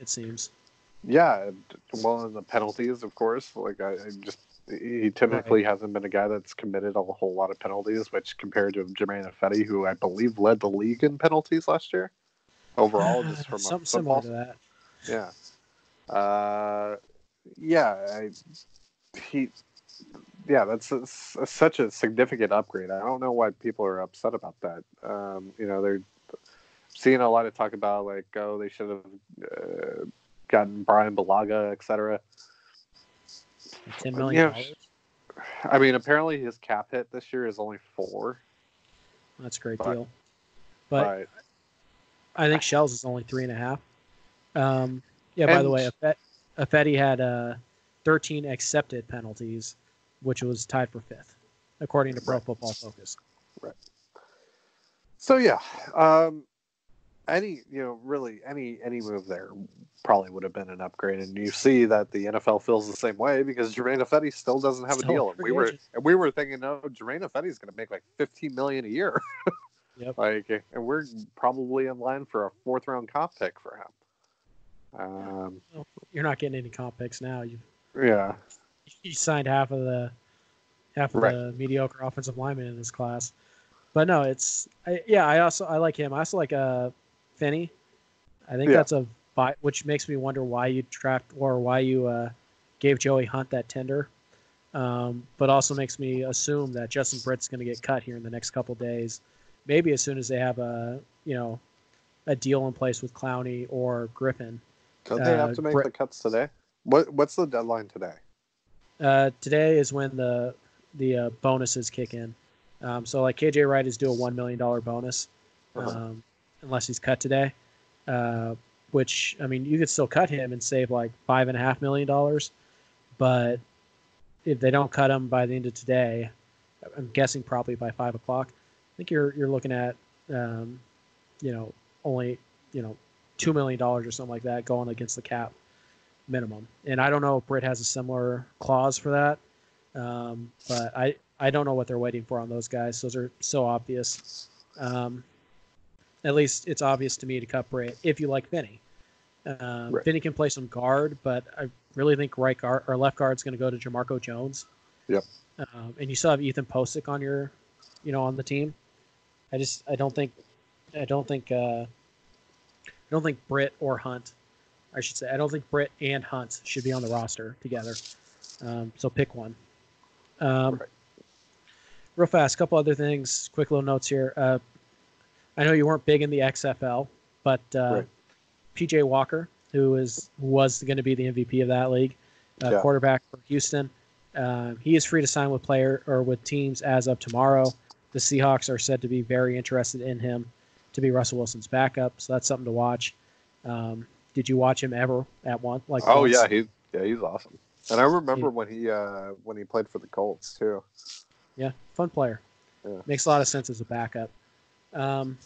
it seems. yeah, well, and the penalties, of course. Like I, I just he typically right. hasn't been a guy that's committed a whole lot of penalties, which compared to Germain Ifedi, who I believe led the league in penalties last year overall, uh, just from something similar to that. Yeah, uh, yeah, I, he, yeah, that's a, a, such a significant upgrade. I don't know why people are upset about that. Um, you know, they're seeing a lot of talk about like, oh, they should have uh, gotten Bryan Bulaga, etc. Ten million dollars. I mean, apparently his cap hit this year is only four. That's a great but, deal. But, but, I think Shell's is only three and a half. Um, yeah. By the way, Ifedi had uh, 13 accepted penalties, which was tied for fifth, according to Pro Football Focus. Right. So yeah, um, any you know really any any move there probably would have been an upgrade and you see that the NFL feels the same way because Germain Ifedi still doesn't have still a deal and we were and we were thinking no Germain Ifedi is going to make like 15 million a year yep. like and we're probably in line for a fourth round comp pick for him um, well, you're not getting any comp picks now you yeah you signed half of the half of right. the mediocre offensive linemen in this class but no it's I, yeah I also I like him I also like uh Finney. I think yeah. that's a which makes me wonder why you trapped or why you uh, gave Joey Hunt that tender. Um, but also makes me assume that Justin Britt's going to get cut here in the next couple days, maybe as soon as they have a you know a deal in place with Clowney or Griffen. Don't they have uh, to make the cuts today? What What's the deadline today? Uh, today is when the the uh, bonuses kick in. Um, so like KJ Wright is due a one million dollar bonus. Uh-huh. Um, unless he's cut today. Uh, which I mean, you could still cut him and save like five and a half million dollars, but if they don't cut him by the end of today, I'm guessing probably by five o'clock. I think you're you're looking at, um, you know, only you know, two million dollars or something like that going against the cap minimum. And I don't know if Britt has a similar clause for that, um, but I I don't know what they're waiting for on those guys. Those are so obvious. Um, at least it's obvious to me to cut Britt if you like Finney. Um, right. Finney can play some guard, but I really think right guard or left guard is going to go to Jamarco Jones. Yep. Um, and you still have Ethan Pocic on your, you know, on the team. I just I don't think, I don't think, uh, I don't think Britt or Hunt, I should say, I don't think Britt and Hunt should be on the roster together. Um, so pick one. Um, right. Real fast, a couple other things. Quick little notes here. Uh, I know you weren't big in the XFL, but uh, right. PJ Walker, who is was going to be the MVP of that league, uh, yeah. quarterback for Houston, uh, he is free to sign with player or with teams as of tomorrow. The Seahawks are said to be very interested in him to be Russell Wilson's backup, so that's something to watch. Um, did you watch him ever at one? Like oh once? yeah, he yeah he's awesome. And I remember he, when he uh, when he played for the Colts too. Yeah, fun player. Yeah. Makes a lot of sense as a backup. Um,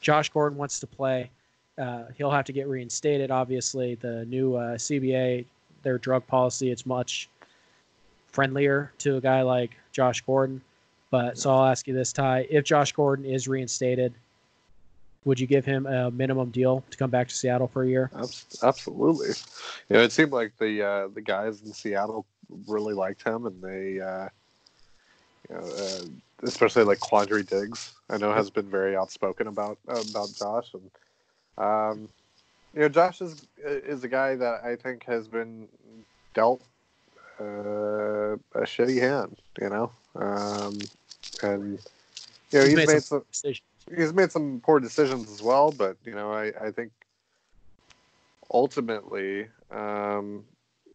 Josh Gordon wants to play. Uh, he'll have to get reinstated. Obviously, the new uh, CBA, their drug policy, it's much friendlier to a guy like Josh Gordon. But so I'll ask you this, Ty: If Josh Gordon is reinstated, would you give him a minimum deal to come back to Seattle for a year? Absolutely. You know, it seemed like the uh, the guys in Seattle really liked him, and they, uh, you know, uh, especially like Quandre Diggs, I know has been very outspoken about about Josh, and um, you know, Josh is is a guy that I think has been dealt uh, a shitty hand, you know, um, and you know he's, he's made, made, some, some he's made some poor decisions as well, but you know, I I think ultimately. Um,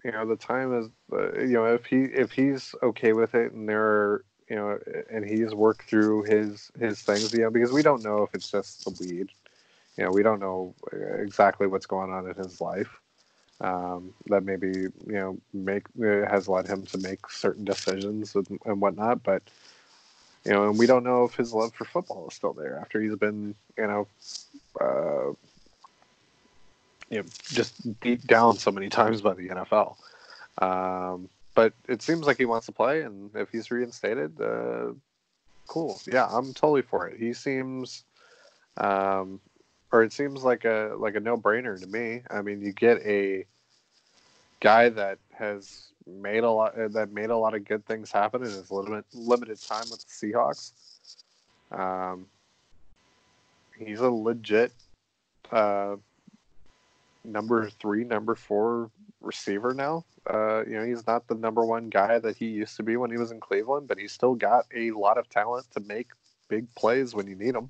you know the time is uh, you know if he if he's okay with it and there are you know, and he's worked through his his things, you know, because we don't know if it's just the weed. You know, we don't know exactly what's going on in his life. Um, that maybe you know make has led him to make certain decisions and, and whatnot, but you know, and we don't know if his love for football is still there after he's been, you know, uh, you know, just beat down so many times by the NFL. Um, but it seems like he wants to play, and if he's reinstated, uh, cool. Yeah, I'm totally for it. He seems, um, or it seems like a like a no brainer to me. I mean, you get a guy that has made a lot that made a lot of good things happen in his limited limited time with the Seahawks. Um, he's a legit uh, number three, number four receiver now. Uh, you know, he's not the number one guy that he used to be when he was in Cleveland, but he's still got a lot of talent to make big plays when you need them.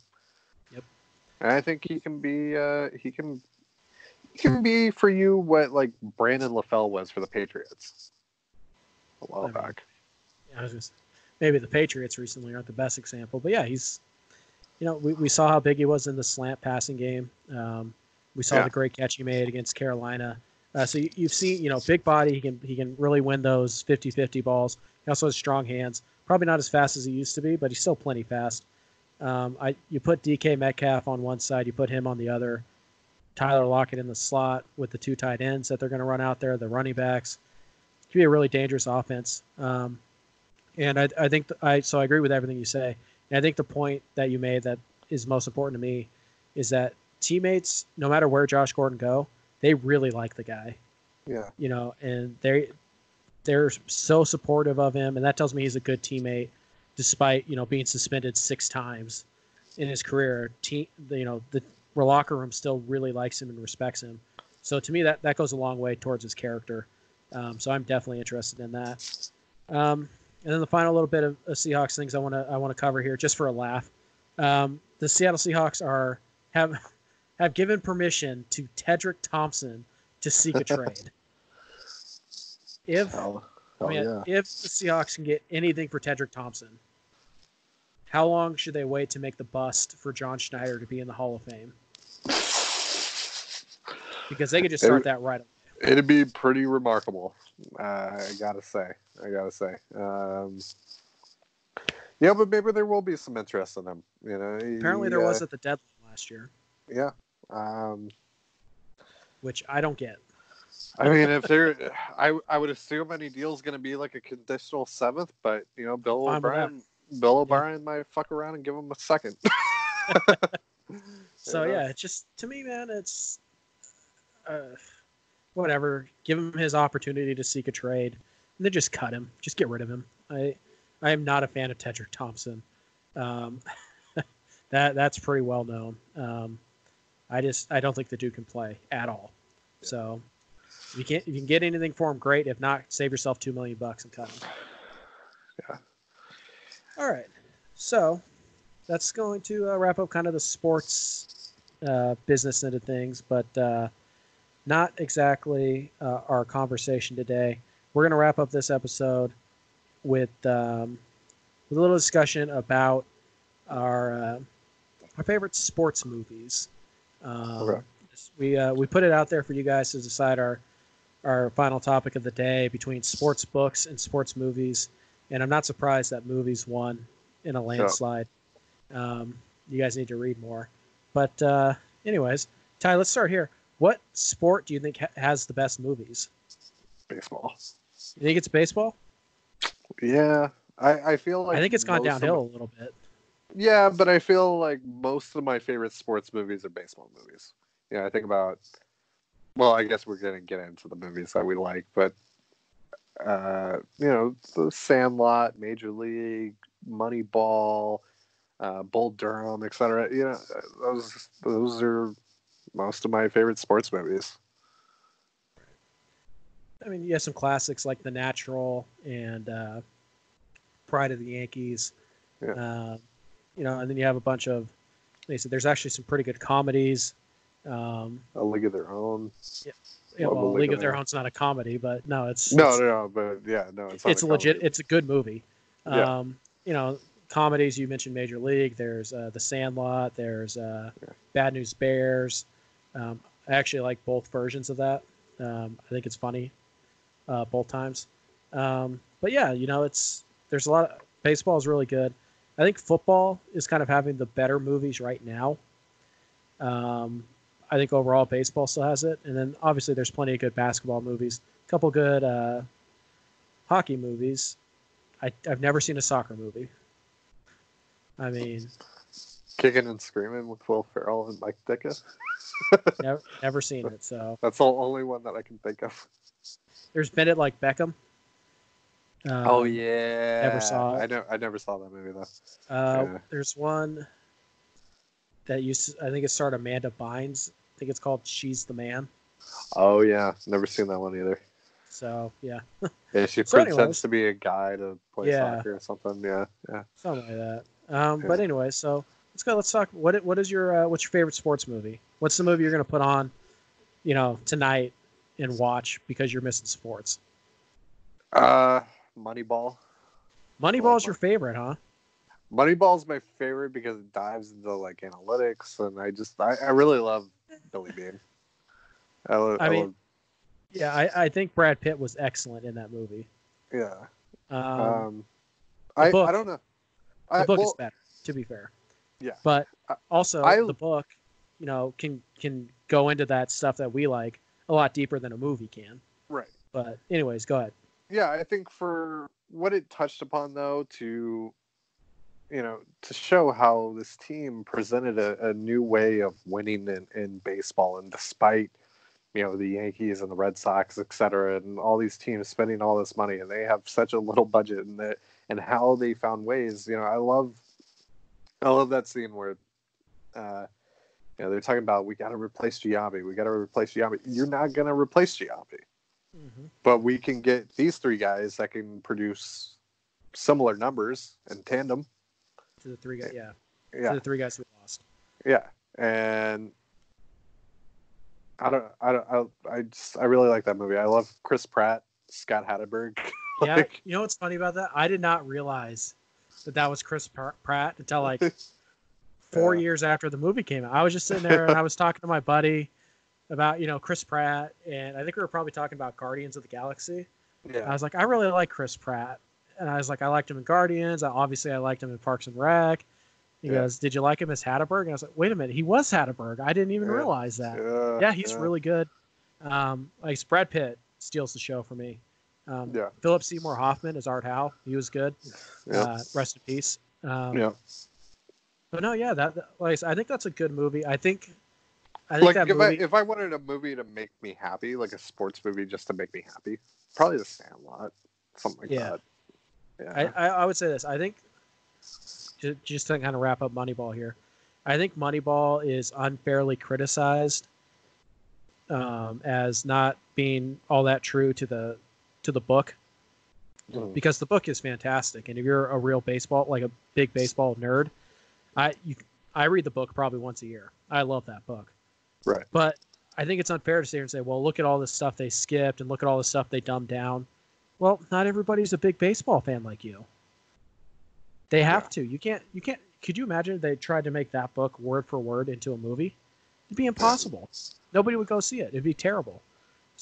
Yep. And I think he can be uh, he can he can be for you what like Brandon LaFell was for the Patriots a while I mean, back. I was just, maybe the Patriots recently aren't the best example, but yeah, he's, you know, we, we saw how big he was in the slant passing game. Um, we saw Yeah. the great catch he made against Carolina. Uh, so you, you've seen, you know, big body. He can he can really win those 50-50 balls. He also has strong hands. Probably not as fast as he used to be, but he's still plenty fast. Um, I you put DK Metcalf on one side, you put him on the other. Tyler Lockett in the slot with the two tight ends that they're going to run out there, the running backs. Be a really dangerous offense. Um, and I, I think th- I so I agree with everything you say. And I think the point that you made that is most important to me is that teammates, no matter where Josh Gordon go, they really like the guy. Yeah. You know, and they they're so supportive of him, and that tells me he's a good teammate, despite you know being suspended six times in his career. Team, you know, the locker room still really likes him and respects him. So to me, that that goes a long way towards his character. Um, so I'm definitely interested in that. Um, and then the final little bit of, of Seahawks things I want to I want to cover here, just for a laugh. Um, the Seattle Seahawks are have have given permission to Tedric Thompson to seek a trade. If Hell, I mean, yeah. if the Seahawks can get anything for Tedric Thompson, how long should they wait to make the bust for John Schneider to be in the Hall of Fame? Because they could just start that right. It'd be pretty remarkable. Uh, I gotta say. I gotta say. Um, yeah, but maybe there will be some interest in him. You know. Apparently, he, there was uh, at the deadline last year, Yeah. Um, which I don't get. I mean, if there, I I would assume any deal's going to be like a conditional seventh, but you know, Bill that. O'Brien, Bill O'Brien might fuck around and give him a second. So Yeah. yeah, it's just to me, man, it's uh, whatever. Give him his opportunity to seek a trade, and then just cut him. Just get rid of him. I I am not a fan of Tedric Thompson. Um, that that's pretty well known. Um, I just I don't think the dude can play at all. So if you can't if you can get anything for him, great. If not, save yourself two million bucks and cut him. Yeah. All right. So that's going to uh, wrap up kind of the sports uh, business end of things, but uh, not exactly uh, our conversation today. We're going to wrap up this episode with um, with a little discussion about our uh, our favorite sports movies. Um, Okay. We uh, we put it out there for you guys to decide our our final topic of the day between sports books and sports movies, and I'm not surprised that movies won in a landslide. Um, you guys need to read more, but uh, anyways, Ty, let's start here. What sport do you think ha- has the best movies? Baseball. You think it's baseball? Yeah, I I feel like I think it's gone downhill my- a little bit. Yeah, but I feel like most of my favorite sports movies are baseball movies. Yeah, I think about. Well, I guess we're gonna get into the movies that we like, but uh, you know, the Sandlot, Major League, Moneyball, uh, Bull Durham, etc. You know, those those are most of my favorite sports movies. I mean, you have some classics like The Natural and uh, Pride of the Yankees. Yeah. Uh, you know, and then you have a bunch of. They said there's actually some pretty good comedies. Um, A League of Their Own. yeah, Love well, The League of Their Own's not a comedy, but no, it's No, it's, no, no, but yeah, no, it's it's a a legit. comedy. It's a good movie. Yeah. Um, you know, comedies. You mentioned Major League. There's uh, The Sandlot. There's uh, Yeah. Bad News Bears. Um, I actually like both versions of that. Um, I think it's funny, uh, both times. Um, but yeah, you know, it's there's a lot. Of, baseball is really good. I think football is kind of having the better movies right now. Um, I think overall baseball still has it, and then obviously there's plenty of good basketball movies. A couple good uh, hockey movies. I, I've never seen a soccer movie. I mean, Kicking and Screaming with Will Ferrell and Mike Ditka. never, never seen it. So That's the only one that I can think of. there's Bend It like Beckham. Um, oh yeah, never saw it. I never I never saw that movie though. Uh, Yeah. There's one that used. To, I think it starred Amanda Bynes. I think it's called "She's the Man." Oh yeah, never seen that one either. So yeah, Yeah, she So pretends anyways. to be a guy to play Yeah. soccer or something. Yeah, yeah. something like that. Um, Yeah. But anyway, so let's go. Let's talk. What what is your uh, what's your favorite sports movie? What's the movie you're gonna put on, you know, tonight and watch because you're missing sports? Uh, Moneyball. Moneyball's your favorite, huh? Moneyball's my favorite because it dives into like analytics, and I just I, I really love Billy Beane. I, I I mean, love, Yeah, I, I think Brad Pitt was excellent in that movie. yeah. Um, Um, I book- I don't know. the book well, is better, to be fair. Yeah. But also I- the book, you know, can can go into that stuff that we like a lot deeper than a movie can. right. But anyways, go ahead. yeah, I think for what it touched upon, though, to you know, to show how this team presented a, a new way of winning in, in baseball, and despite you know the Yankees and the Red Sox, et cetera, and all these teams spending all this money, and they have such a little budget, and that and how they found ways. You know, I love, I love that scene where. Uh, you know, they're talking about we got to replace Giambi. We got to replace Giambi. You're not going to replace Giambi but we can get these three guys that can produce similar numbers in tandem. To the three guys, yeah, to Yeah, the three guys we lost. yeah, and I don't, I don't, I, I just, I really like that movie. I love Chris Pratt, Scott Hatteberg. Yeah, you know what's funny about that? I did not realize that that was Chris Pratt until like four Yeah. years after the movie came out. I was just sitting there and I was talking to my buddy about you know Chris Pratt, and I think we were probably talking about Guardians of the Galaxy. Yeah. I was like, I really like Chris Pratt, and I was like, I liked him in Guardians. I, obviously, I liked him in Parks and Rec. He Yeah. goes, Did you like him as Hatteberg? And I was like, Wait a minute, he was Hatteberg. I didn't even Yeah. realize that. yeah, he's really good. Um, like Brad Pitt steals the show for me. Um, Yeah. Philip Seymour Hoffman is Art Howe. He was good. yeah, Uh, rest in peace. Um, yeah. But no, yeah, that, that- like I, said, I think that's a good movie. I think, I think Like if movie. I if I wanted a movie to make me happy, like a sports movie just to make me happy, probably The Sandlot, something like Yeah. that. Yeah, I, I, would say this. I think just, just to kind of wrap up Moneyball here, I think Moneyball is unfairly criticized um, as not being all that true to the to the book Mhm. because the book is fantastic. And if you're a real baseball, like a big baseball nerd, I you, I read the book probably once a year. I love that book. right. But I think it's unfair to sit here and say, well, look at all this stuff they skipped and look at all the stuff they dumbed down. Well, not everybody's a big baseball fan like you. They have Yeah. to. You can't. You can't. Could you imagine if they tried to make that book word for word into a movie? It'd be impossible. Nobody would go see it. It'd be terrible.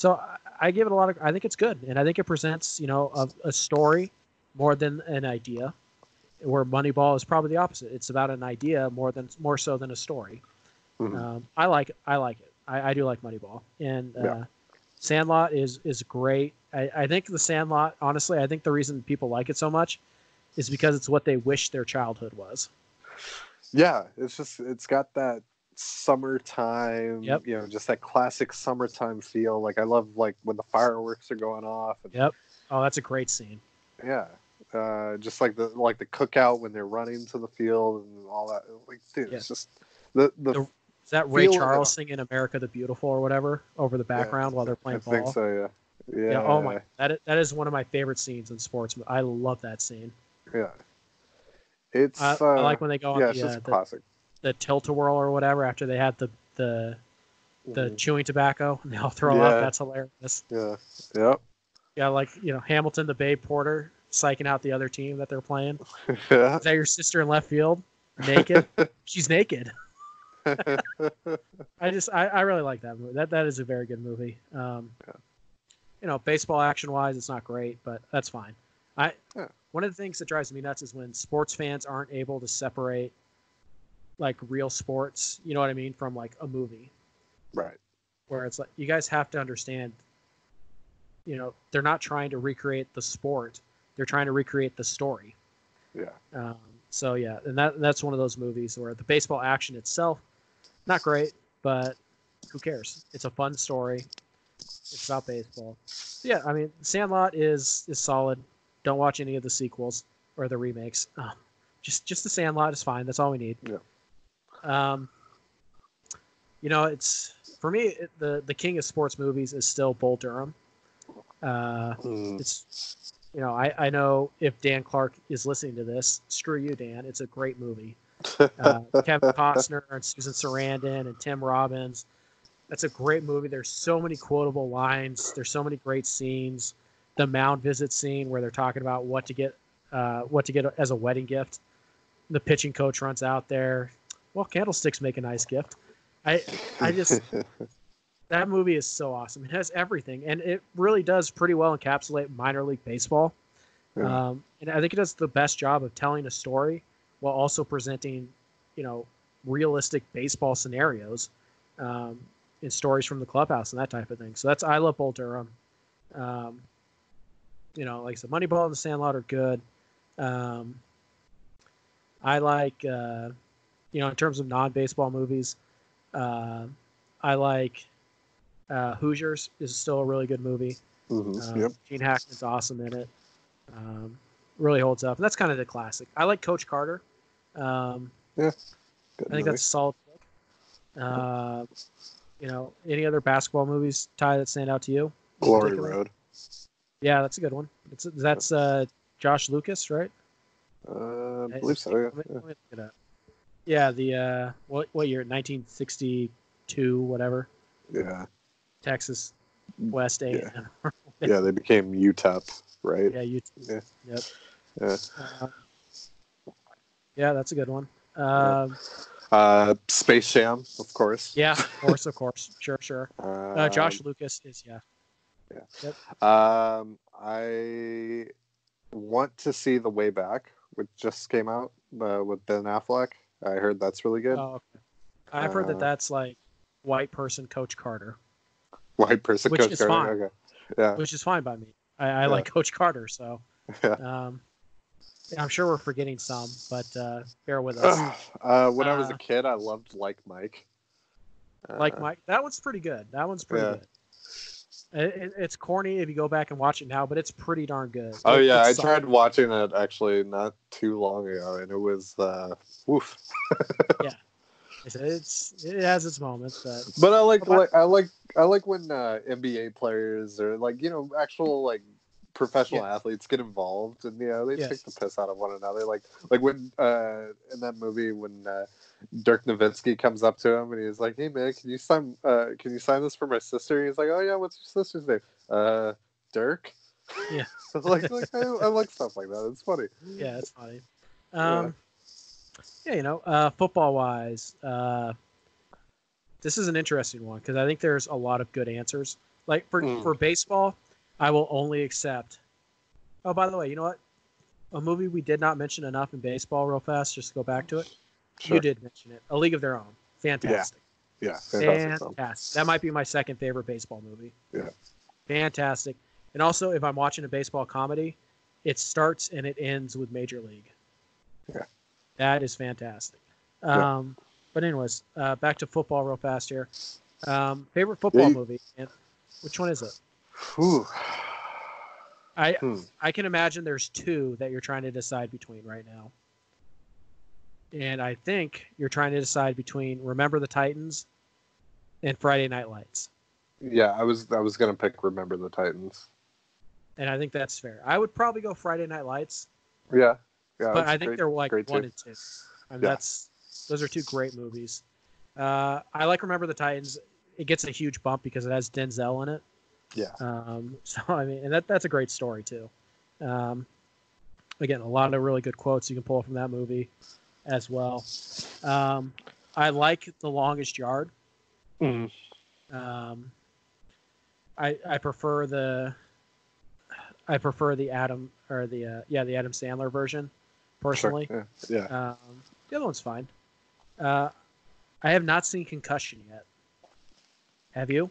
So I, I give it a lot of. I think it's good, and I think it presents, you know, a, a story more than an idea. Where Moneyball is probably the opposite. It's about an idea more than more so than a story. Mhm. Um, I like it. I like it. I, I do like Moneyball, and uh, Yeah. Sandlot is is great. I, I think the Sandlot, honestly, I think the reason people like it so much is because it's what they wish their childhood was. Yeah, it's just it's got that summertime, Yep. you know, just that classic summertime feel. Like I love like when the fireworks are going off. And, Yep. Oh, that's a great scene. Yeah, uh, just like the like the cookout when they're running to the field and all that. Like, dude, Yeah. it's just the the. The- Is that Ray Charles singing "America the Beautiful" or whatever over the background while they're playing. I think ball? so. Yeah. Yeah. Yeah. Oh my, that is, that is one of my favorite scenes in sports. I love that scene. Yeah. It's. I, uh, I like when they go on yeah, the, it's uh, just the classic. The tilt a whirl or whatever after they had the the the Mhm. chewing tobacco and they all throw Yeah. up. That's hilarious. Yeah. Yep. Yeah, like you know Hamilton, the Babe Porter, psyching out the other team that they're playing. yeah. Is that your sister in left field? Naked? She's naked. I just I, I really like that movie. That that is a very good movie. Um, Yeah. You know, baseball action wise, it's not great, but that's fine. I Yeah. one of the things that drives me nuts is when sports fans aren't able to separate like real sports. You know what I mean from like a movie right. where it's like you guys have to understand. You know, they're not trying to recreate the sport; they're trying to recreate the story. Yeah. Um, so yeah, and that that's one of those movies where the baseball action itself, not great, but who cares? It's a fun story. It's about baseball. Yeah, I mean, Sandlot is is solid. Don't watch any of the sequels or the remakes. Oh, just just the Sandlot is fine. That's all we need. Yeah. Um, you know, it's for me it, the the king of sports movies is still Bull Durham. Uh, Mm. it's you know I I know if Dan Clark is listening to this, screw you, Dan. It's a great movie. Uh, Kevin Costner and Susan Sarandon and Tim Robbins. That's a great movie. There's so many quotable lines. There's so many great scenes. The mound visit scene where they're talking about what to get, uh, what to get as a wedding gift. The pitching coach runs out there. Well, candlesticks make a nice gift. I, I just that movie is so awesome. It has everything, and it really does pretty well encapsulate minor league baseball. Yeah. Um, and I think it does the best job of telling a story while also presenting, you know, realistic baseball scenarios, um, and stories from the clubhouse and that type of thing. So that's I love Bull Durham. Um, you know, like I said, Moneyball and The Sandlot are good. Um, I like, uh, you know, in terms of non-baseball movies, uh, I like uh, Hoosiers is still a really good movie. Mhm, Um, Yep. Gene Hackman's awesome in it. Um, really holds up. And that's kind of the classic. I like Coach Carter. Um, Good I think movie. that's a solid. pick. Uh, you know, any other basketball movies, Ty, that stand out to you? Glory? Road. Yeah, that's a good one. It's that's uh, Josh Lucas, right? Uh, I believe so. Let me- Yeah. let me look it up. Yeah, the uh, what what year? 1962, whatever. Yeah. Texas West A. Yeah. Yeah. They became UTEP, right? yeah, you. Yeah. Yep. Yeah. Uh, yeah, that's a good one. Um, Uh, Space Jam, of course. yeah, of course, of course, sure, sure. Uh, Josh Lucas is yeah. Yeah, um, I want to see The Way Back, which just came out uh, with Ben Affleck. I heard that's really good. Oh, okay. I've heard that Uh, that's like white person Coach Carter, White person which Coach is Carter. fine. Okay. Yeah. which is fine by me. I, I like Coach Carter, so Yeah. um, I'm sure we're forgetting some, but uh, bear with us. uh, when I was Uh, a kid, I loved Like Mike. like Uh, Mike, that one's pretty good. That one's pretty Yeah. good. It, it- it's corny if you go back and watch it now, but it's pretty darn good. Oh It- yeah, I it's tried watching it actually not too long ago, and it was uh, woof. It's, it's it has its moments, but But I like, What like I like I like when uh, NBA players or like you know actual like professional athletes get involved and you know they Yes. take the piss out of one another. Like like when uh, in that movie when uh, Dirk Nowitzki comes up to him and he's like, "Hey man, can you sign uh, can you sign this for my sister?" He's like, "Oh yeah, what's your sister's name?" Uh, Dirk. Yeah. like, like I, I like stuff like that. It's funny. yeah, it's funny. Um, yeah, you know, uh, football wise, uh, this is an interesting one because I think there's a lot of good answers. Like for Mm. for baseball, I will only accept. Oh, by the way, you know what? A movie we did not mention enough in baseball, real fast, just to go back to it. Sure. You did mention it. A League of Their Own. Fantastic. Yeah, fantastic. Fantastic. That might be my second favorite baseball movie. Yeah. Fantastic. And also, if I'm watching a baseball comedy, it starts and it ends with Major League. Yeah. That is fantastic. Yeah. Um, but anyways, uh, back to football real fast here. Um, favorite football you- movie? And which one is it? Whew. I Hmm. I can imagine there's two that you're trying to decide between right now. And I think you're trying to decide between Remember the Titans and Friday Night Lights. Yeah, I was I was gonna pick Remember the Titans. And I think that's fair. I would probably go Friday Night Lights, Yeah, yeah. but I think great- they're like one too. and two. I mean, Yeah. that's those are two great movies. Uh, I like Remember the Titans. It gets a huge bump because it has Denzel in it. Yeah. Um, so I mean, and that that's a great story too. Um, again, a lot of really good quotes you can pull from that movie as well. Um, I like The Longest Yard. Mhm. Um, I I prefer the I prefer the Adam or the uh, yeah the Adam Sandler version personally. Sure. Yeah, yeah. Um, the other one's fine. Uh, I have not seen Concussion yet. Have you?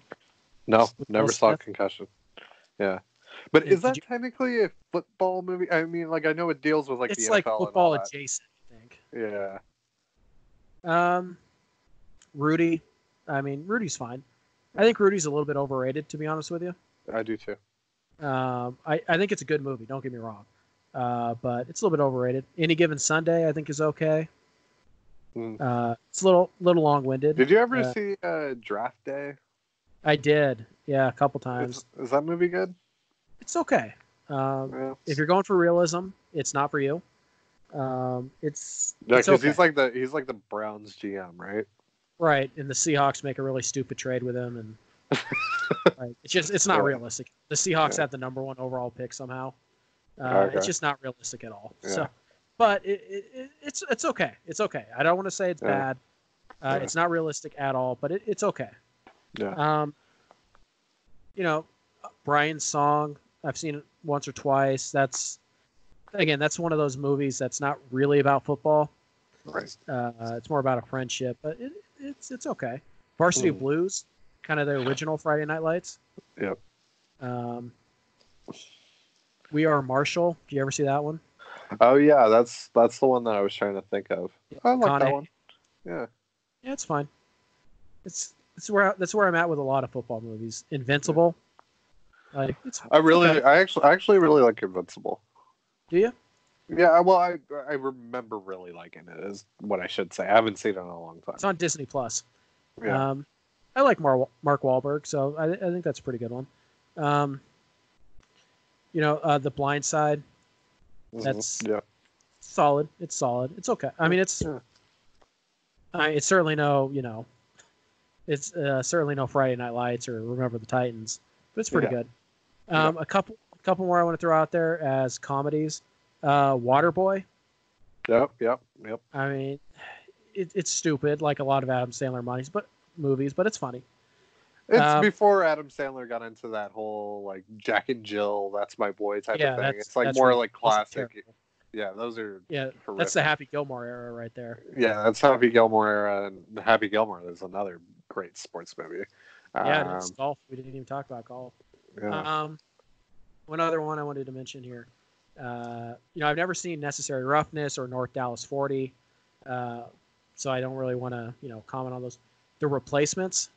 No, With never saw Smith? Concussion. Yeah, but Yeah, is that you- technically a football movie? I mean, like I know it deals with like it's the like NFL and football adjacent. Yeah, Um, Rudy. I mean, Rudy's fine. I think Rudy's a little bit overrated, to be honest with you. I do too. Um, I, I think it's a good movie. Don't get me wrong, uh, but it's a little bit overrated. Any given Sunday, I think is okay. Mm. Uh, it's a little little long winded. Did you ever Uh, see uh, Draft Day? I did, yeah, a couple Is, times. is that movie good? It's okay. Um, Yeah, if you're going for realism, it's not for you. Um, it's yeah, because okay. he's like the he's like the Browns GM, right? right, and the Seahawks make a really stupid trade with him, and like, it's just it's not Yeah. realistic. The Seahawks Yeah. have the number one overall pick somehow. Uh, Okay. It's just not realistic at all. So, but it, it, it, it's it's okay. It's okay. I don't want to say it's Yeah. bad. Uh, Yeah. It's not realistic at all, but it, it's okay. Yeah. Um, you know, Brian's song. I've seen it once or twice. That's again, that's one of those movies that's not really about football. Right. Uh, it's more about a friendship, but it, it's it's okay. Varsity Mm. Blues, kind of the original Friday Night Lights. Yep. Um, we are Marshall. Do you ever see that one? Oh yeah, that's that's the one that I was trying to think of. I like that one. Yeah. Yeah, it's fine. It's it's where that's where I'm at with a lot of football movies. Invincible. Like it's I really. I actually, I actually really like Invincible. Do you? Yeah, well, I I remember really liking it. Is what I should say. I haven't seen it in a long time. It's on Disney Plus. Yeah. Um, I like Mar- Mark Wahlberg, so I, I think that's a pretty good one. Um, you know, uh, The Blind Side, Mhm. that's- yeah. solid. It's solid. It's okay. I mean, it's Yeah. I, it's certainly no, you know, it's uh, certainly no Friday Night Lights or Remember the Titans, but it's pretty Yeah. good. Um, A couple, couple more I want to throw out there as comedies. Uh, Waterboy. Yep. Yep. Yep. I mean, it, it's stupid, like a lot of Adam Sandler movies, but movies, but it's funny. It's Um, before Adam Sandler got into that whole like Jack and Jill, that's my boy type Yeah, of thing. It's like more really- like classic. Yeah, those are Yeah, that's the Happy Gilmore era right there. Yeah, that's Happy Gilmore era, and Happy Gilmore is another great sports movie. Yeah, Um, it's golf. We didn't even talk about golf. yeah. Um, one other one I wanted to mention here. Uh, you know, I've never seen Necessary Roughness or North Dallas 40, uh, so I don't really want to, you know, comment on those. The Replacements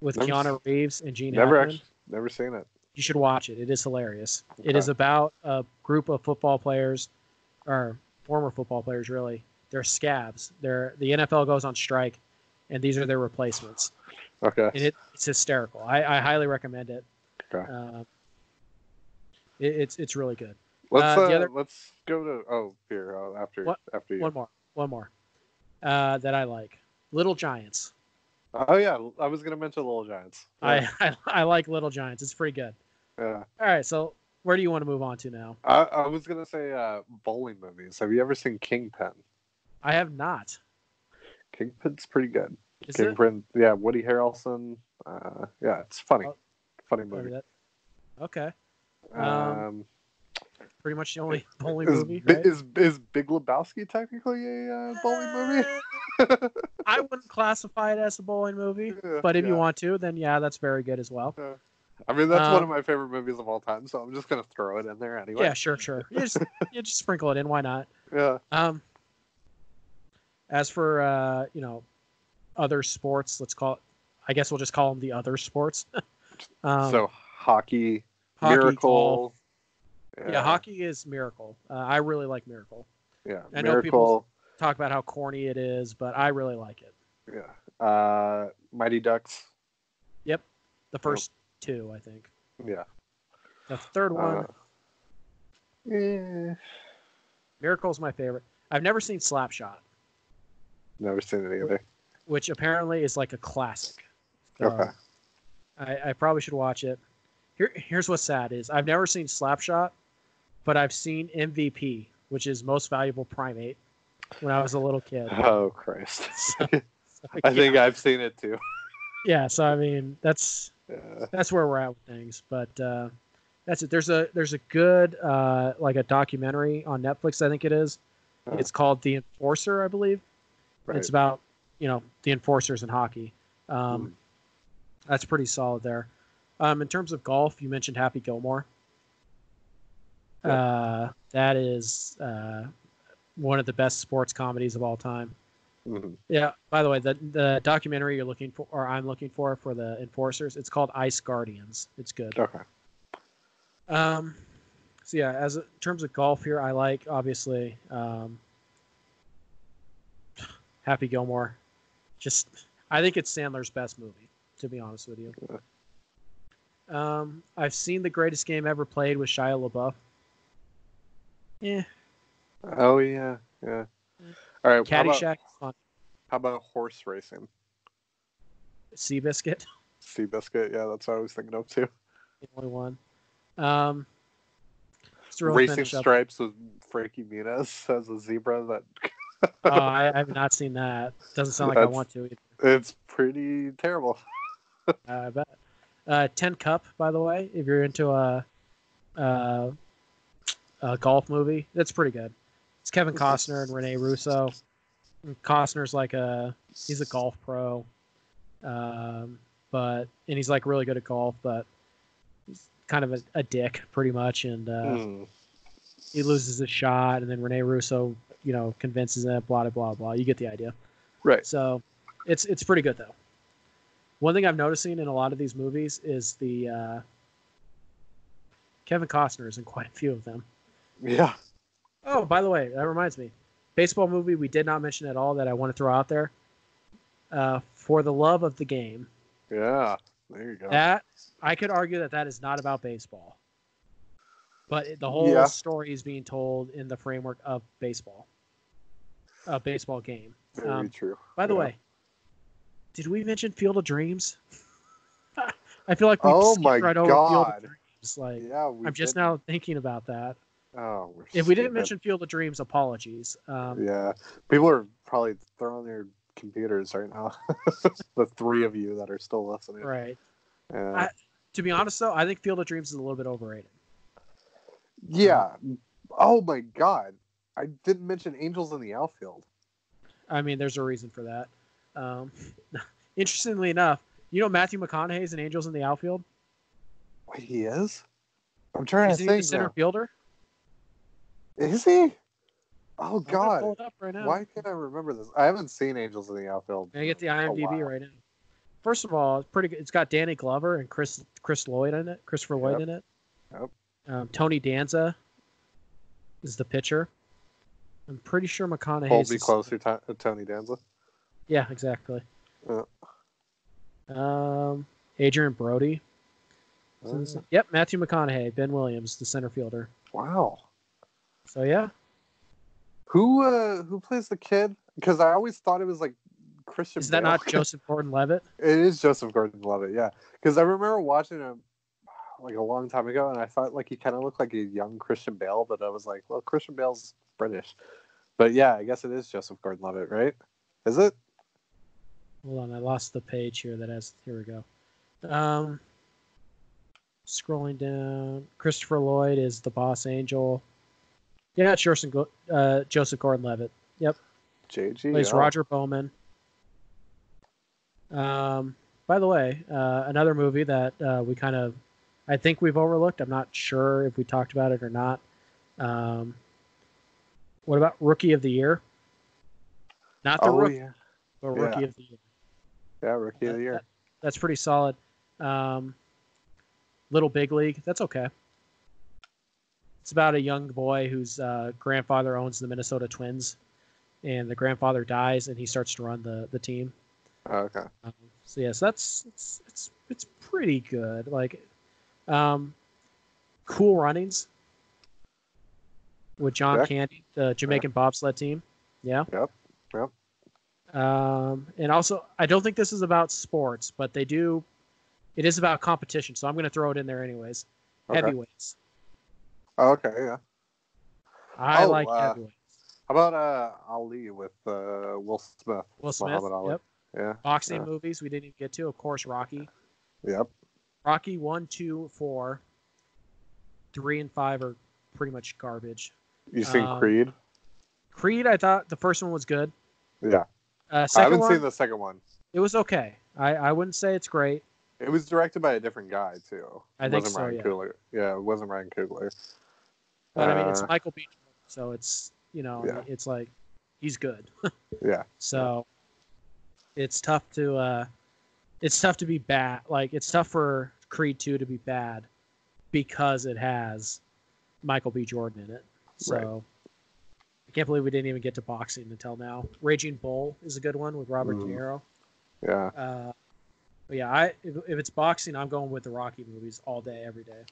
with Never Keanu Reeves and Gene never Hackman. actually, never seen it. You should watch it. It is hilarious. It Okay. is about a group of football players, or former football players, really. They're scabs. They're the NFL goes on strike, and these are their replacements. Okay. and it, it's hysterical. I, I highly recommend it. Okay. Um, it. It's it's really good. Let's uh, uh, other- let's go to oh here uh, after What- after you. One more, one more uh, that I like. Little Giants. Oh yeah, I was gonna mention Little Giants. Yeah, I, I I like Little Giants. It's pretty good. yeah. All right, so where do you want to move on to now? I, I was gonna say uh, bowling movies. Have you ever seen Kingpin? I have not. Kingpin's pretty good. Is it? Kingpin, yeah, Woody Harrelson. Uh, yeah, it's funny, Oh. funny movie. Okay, um, Um, pretty much the only bowling is, movie. Right? is is Big Lebowski technically a uh, bowling movie? I wouldn't classify it as a bowling movie, but if you want to, then yeah, that's very good as well. I mean, that's one Um, of my favorite movies of all time, so I'm just gonna throw it in there anyway. Yeah, sure, sure. You just you just sprinkle it in. Why not? Yeah. Um, as for uh, you know, other sports, let's call it. I guess we'll just call them the other sports. um, so hockey, hockey, miracle. golf. Yeah. hockey is Miracle. Uh, I really like Miracle. Yeah, I know miracle. people- Talk about how corny it is, but I really like it. Yeah. Uh, Mighty Ducks. Yep, the first two, I think. Yeah. The third one, Uh, eh, Miracle's my favorite. I've never seen Slapshot, never seen it either. which apparently is like a classic. So Okay. I, I probably should watch it. Here, here's what's sad is I've never seen Slapshot, but I've seen MVP, which is Most Valuable Primate, when I was a little kid. Oh Christ! So, I yeah. think I've seen it too. yeah. So I mean, that's Yeah. that's where we're at with things. But uh, that's it. There's a there's a good uh, like a documentary on Netflix. I think it is. Oh. It's called The Enforcer, I believe. Right. It's about you know the enforcers in hockey. Um, Hmm. That's pretty solid there. Um, in terms of golf, you mentioned Happy Gilmore. Yeah. Uh, that is uh, one of the best sports comedies of all time. Mhm. Yeah. By the way, the the documentary you're looking for, or I'm looking for, for the enforcers, it's called Ice Guardians. It's good. Okay. Um, so yeah, as in terms of golf here, I like obviously um, Happy Gilmore. Just, I think it's Sandler's best movie, to be honest with you. Um, I've seen the greatest game ever played with Shia LaBeouf. Yeah, Oh yeah, yeah. All right. How about, Caddyshack, how about horse racing? Seabiscuit, Seabiscuit. Yeah, that's what I was thinking of too. the only one. Um, just to really Racing finish up- Stripes with Frankie Muniz as a zebra. That Oh, I, I have not seen that. Doesn't sound like I want to either. it's pretty terrible. I bet. Uh, Tin Cup, by the way, if you're into a, a, a golf movie, that's pretty good. It's Kevin Costner and Rene Russo. And Costner's like a he's a golf pro, um, but and he's like really good at golf, but he's kind of a, a dick pretty much, and uh, Hmm. he loses his shot, and then Rene Russo, you know, convinces him, blah blah blah blah. You get the idea. Right. So it's it's pretty good though. One thing I'm noticing in a lot of these movies is the uh, Kevin Costner is in quite a few of them. Yeah. Oh, by the way, that reminds me, baseball movie we did not mention at all that I want to throw out there. Uh, For the love of the game, Yeah. There you go. that I could argue that that is not about baseball, but it- the whole Yeah. story is being told in the framework of baseball, a baseball game. Very um, true. By the Yeah. way, did we mention Field of Dreams? I feel like we Oh skipped right over Field of Dreams. Like Yeah. I'm just now thinking about that. Oh, we're If we didn't mention Field of Dreams, apologies. Um, Yeah. People are probably throwing their computers right now. the three of you that are still listening. Right. Yeah. I- To be honest, though, I think Field of Dreams is a little bit overrated. yeah. Oh my God. I didn't mention Angels in the Outfield. I mean, there's a reason for that. Um, interestingly enough, you know Matthew McConaughey's in Angels in the Outfield. Wait, he is? I'm trying Is to he the think. center now. fielder? Is he? Oh I'm gonna pull God. right now. Why can't I remember this? I haven't seen Angels in the Outfield. Can I get the IMDb right now? First of all, it's pretty good. It's got Danny Glover and Chris Chris Lloyd in it. Christopher Lloyd Yep. in it. Yep. Um, Tony Danza is the pitcher. I'm pretty sure McConaughey. Hold me closer, to- Tony Danza. Yeah, exactly. Yeah. Um, Adrien Brody. Uh, Yep, Matthew McConaughey, Ben Williams, the center fielder. wow. So yeah, Who uh who plays the kid? Because I always thought it was like Christian. is that Bale. not Joseph Gordon-Levitt? It is Joseph Gordon-Levitt, yeah. Because I remember watching him like a long time ago, and I thought like he kind of looked like a young Christian Bale, but I was like, well, Christian Bale's British. But yeah, I guess it is Joseph Gordon-Levitt, right? Is it? Hold on, I lost the page here. That has. Here we go. Um, scrolling down, Christopher Lloyd is the boss angel. Yeah, it's Joseph, uh, Joseph Gordon-Levitt. Yep, JG. plays. Roger Bomman. Um, by the way, uh, another movie that uh, we kind of, I think we've overlooked. I'm not sure if we talked about it or not. Um, what about Rookie of the Year? Not the Oh rookie, yeah, but Rookie yeah. of the Year. Yeah, Rookie of the Year. that- that's pretty solid. Um, Little Big League. That's okay. It's about a young boy whose uh, grandfather owns the Minnesota Twins, and the grandfather dies, and he starts to run the the team. Oh, okay. Um, so yes, that's it's it's it's pretty good. Like, um, cool runnings with John Yeah. Candy, the Jamaican bobsled team. Yeah. Yep. Um, and also, I don't think this is about sports, but they do. It is about competition, so I'm going to throw it in there anyways. Okay. Heavyweights. Oh, okay. Yeah. I Oh, like uh, heavyweights. How about uh Ali with uh Will Smith? Will Smith. Yep. Yeah. Boxing yeah. movies we didn't even get to. Of course, Rocky. Yep. Rocky one, two, four, three, and five are pretty much garbage. You seen Um, Creed? Creed, I thought the first one was good. Yeah. Uh, I haven't one, seen the second one. it was okay. I, I wouldn't say it's great. It was directed by a different guy too. I it think wasn't so, Ryan yeah. Coogler. Yeah, it wasn't Ryan Coogler. But I mean, it's Uh, Michael B. So it's you know, Yeah. it's like he's good. Yeah. So it's tough to uh it's tough to be bad. Like it's tough for Creed 2 to be bad because it has Michael B. Jordan in it. So can't believe we didn't even get to boxing until now. Raging Bull is a good one with Robert Mhm. De Niro. Yeah. Uh, yeah, I if, if it's boxing, I'm going with the Rocky movies all day, every day.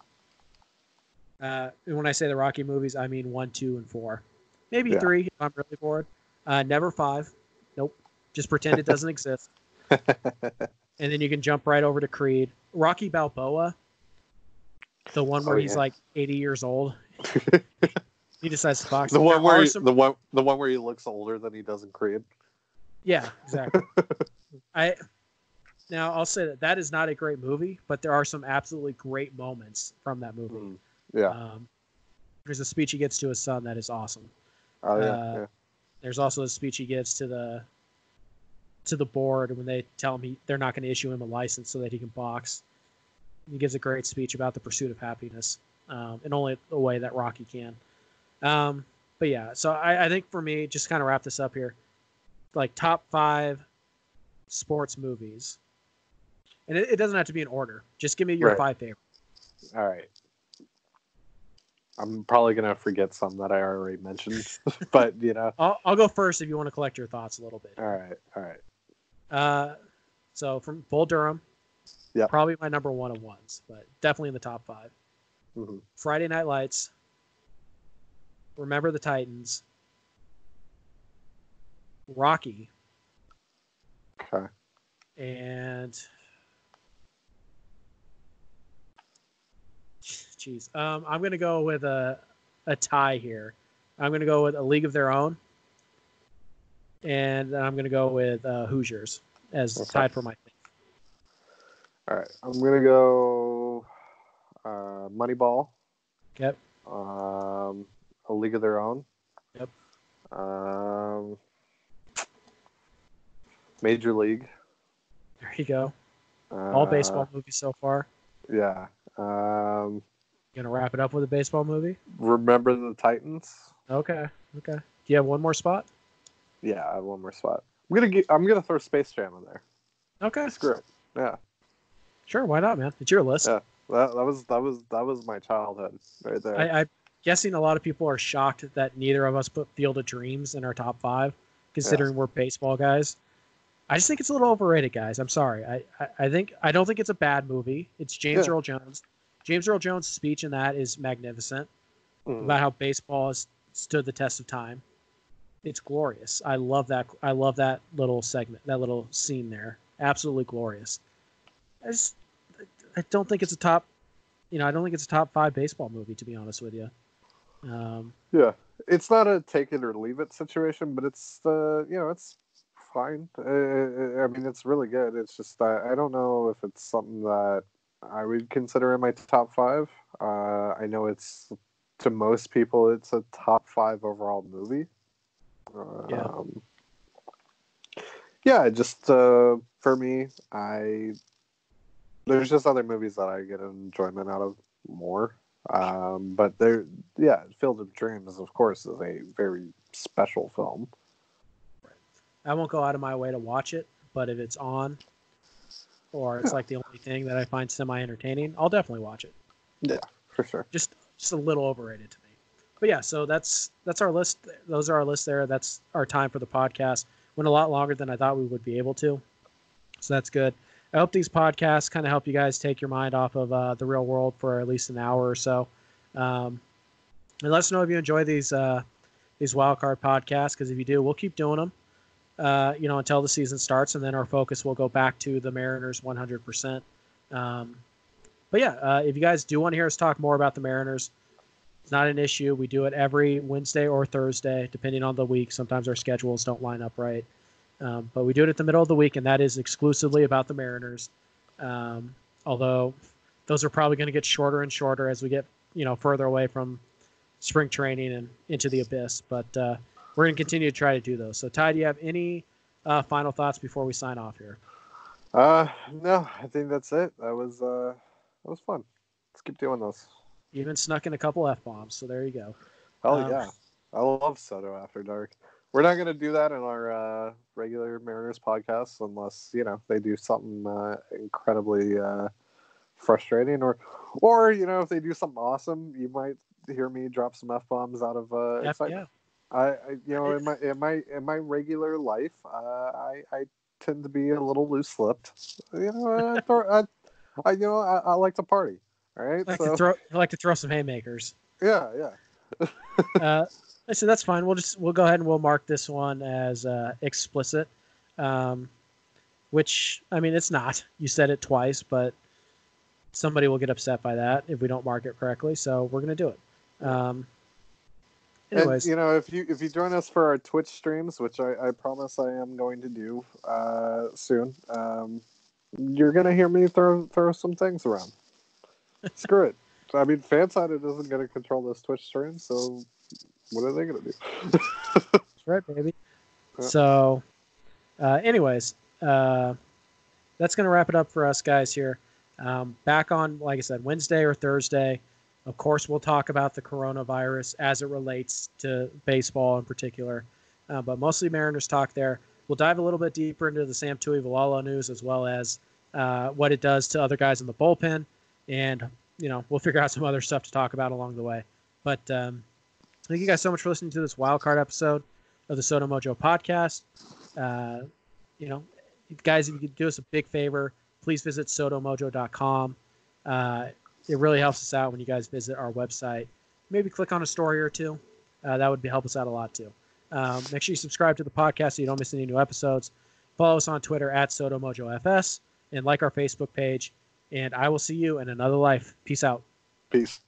Uh, and when I say the Rocky movies, I mean one, two, and four, maybe Yeah. three if I'm really bored. Uh, never five. Nope. Just pretend it doesn't exist, and then you can jump right over to Creed. Rocky Balboa, the one where Oh, he's yeah. like 80 years old. he decides to box. the one where he, some- the one the one where he looks older than he does in Creed. Yeah, exactly. I now I'll say that that is not a great movie, but there are some absolutely great moments from that movie. Mm. Yeah. Um, there's a speech he gets to his son that is awesome. Oh yeah. uh, yeah. There's also a speech he gives to the to the board when they tell him he, they're not going to issue him a license so that he can box. He gives a great speech about the pursuit of happiness, um, in only the way that Rocky can. Um, but yeah, so I, I think for me, just kind of wrap this up here, like top five sports movies, and it, it doesn't have to be in order. Just give me your Right. five favorites. All right. I'm probably gonna forget some that I already mentioned, but you know. I'll, I'll go first if you want to collect your thoughts a little bit. All right. All right. Uh, so from Bull Durham, Yeah. probably my number one of ones, but definitely in the top five. hmm Friday Night Lights, Remember the Titans, Rocky, Okay. and jeez, um, I'm gonna go with a a tie here. I'm gonna go with A League of Their Own, and then I'm gonna go with uh, Hoosiers as Okay. tied for my. All right. I'm gonna go. Uh, Moneyball. Yep. Um, A League of Their Own. Yep. Um, Major League. There you go. Uh, All baseball movies so far. Yeah. Um, gonna wrap it up with a baseball movie? Remember the Titans. Okay. Okay. Do you have one more spot? Yeah, I have one more spot. I'm gonna get, I'm gonna throw Space Jam in there. Okay. Screw it. Yeah, Sure. Why not, man? It's your list. Yeah. that, that was that was that was my childhood right there. I, I'm guessing a lot of people are shocked that neither of us put Field of Dreams in our top five, considering we're baseball guys. I just think it's a little overrated, guys. I'm sorry. I, I, I think I don't think it's a bad movie. It's James Yeah. Earl Jones. James Earl Jones' speech in that is magnificent Mhm. about how baseball has stood the test of time. It's glorious. I love that. I love that little segment, that little scene there. Absolutely glorious. I just, I don't think it's a top, you know, I don't think it's a top five baseball movie to be honest with you. Um, Yeah, it's not a take it or leave it situation, but it's uh, you know it's fine. Uh, I mean, it's really good. It's just uh, I don't know if it's something that I would consider in my top five. Uh, I know it's to most people it's a top five overall movie. Yeah. Um, yeah, just uh, for me, I there's just other movies that I get enjoyment out of more. Um, but there, yeah, Field of Dreams, of course, is a very special film. I won't go out of my way to watch it, but if it's on, or it's Yeah. like the only thing that I find semi entertaining, I'll definitely watch it. Yeah, for sure. just just a little overrated to me. But yeah, so that's that's our list. Those are our list there. That's our time for the podcast. Went a lot longer than I thought we would be able to, so that's good. I hope these podcasts kind of help you guys take your mind off of uh, the real world for at least an hour or so. Um, and let us know if you enjoy these uh, these wildcard podcasts because if you do, we'll keep doing them. Uh, you know, until the season starts, and then our focus will go back to the Mariners 100%. Um, but yeah, uh, if you guys do want to hear us talk more about the Mariners, it's not an issue. We do it every Wednesday or Thursday, depending on the week. Sometimes our schedules don't line up right, um, but we do it at the middle of the week, and that is exclusively about the Mariners. Um, although those are probably going to get shorter and shorter as we get you know further away from spring training and into the abyss. But uh, we're going to continue to try to do those. So, Ty, do you have any uh, final thoughts before we sign off here? Uh, no, I think that's it. That was uh, that was fun. Let's keep doing those. Even snuck in a couple f bombs, so there you go. Hell Um, yeah, I love SoDo After Dark. We're not going to do that in our uh, regular Mariners podcast unless you know they do something uh, incredibly uh, frustrating, or or you know if they do something awesome, you might hear me drop some f bombs out of uh, excitement. yeah. I, I you know in my in my in my regular life, uh, I I tend to be a little loose lipped. You know, I, throw, I, I you know I, I like to party. All right, I like so to throw I like to throw some haymakers. yeah, yeah. uh, so that's fine. We'll just we'll go ahead and we'll mark this one as uh, explicit, um, which I mean it's not. You said it twice, but somebody will get upset by that if we don't mark it correctly. So we're gonna do it. Um, anyways, And, you know, if you if you join us for our Twitch streams, which I, I promise I am going to do uh, soon, um, you're gonna hear me throw throw some things around. Screw it. I mean, FanSided isn't going to control this Twitch stream, so what are they to do? That's right, baby. Yeah. So, uh, anyways, uh, that's going to wrap it up for us guys here. Um, back on, like I said, Wednesday or Thursday. Of course, we'll talk about the coronavirus as it relates to baseball in particular, uh, but mostly Mariners talk there. We'll dive a little bit deeper into the Sam Tuivailala news as well as uh, what it does to other guys in the bullpen, and you know we'll figure out some other stuff to talk about along the way. But um, thank you guys so much for listening to this wild card episode of the SoDo Mojo podcast. Uh, you know, guys, if you could do us a big favor, please visit sodomojo.com. Uh, it really helps us out when you guys visit our website. Maybe click on a story or two. Uh, that would be, help us out a lot too. Um, make sure you subscribe to the podcast so you don't miss any new episodes. Follow us on Twitter at SoDoMojoFS and like our Facebook page. And I will see you in another life. Peace out. Peace.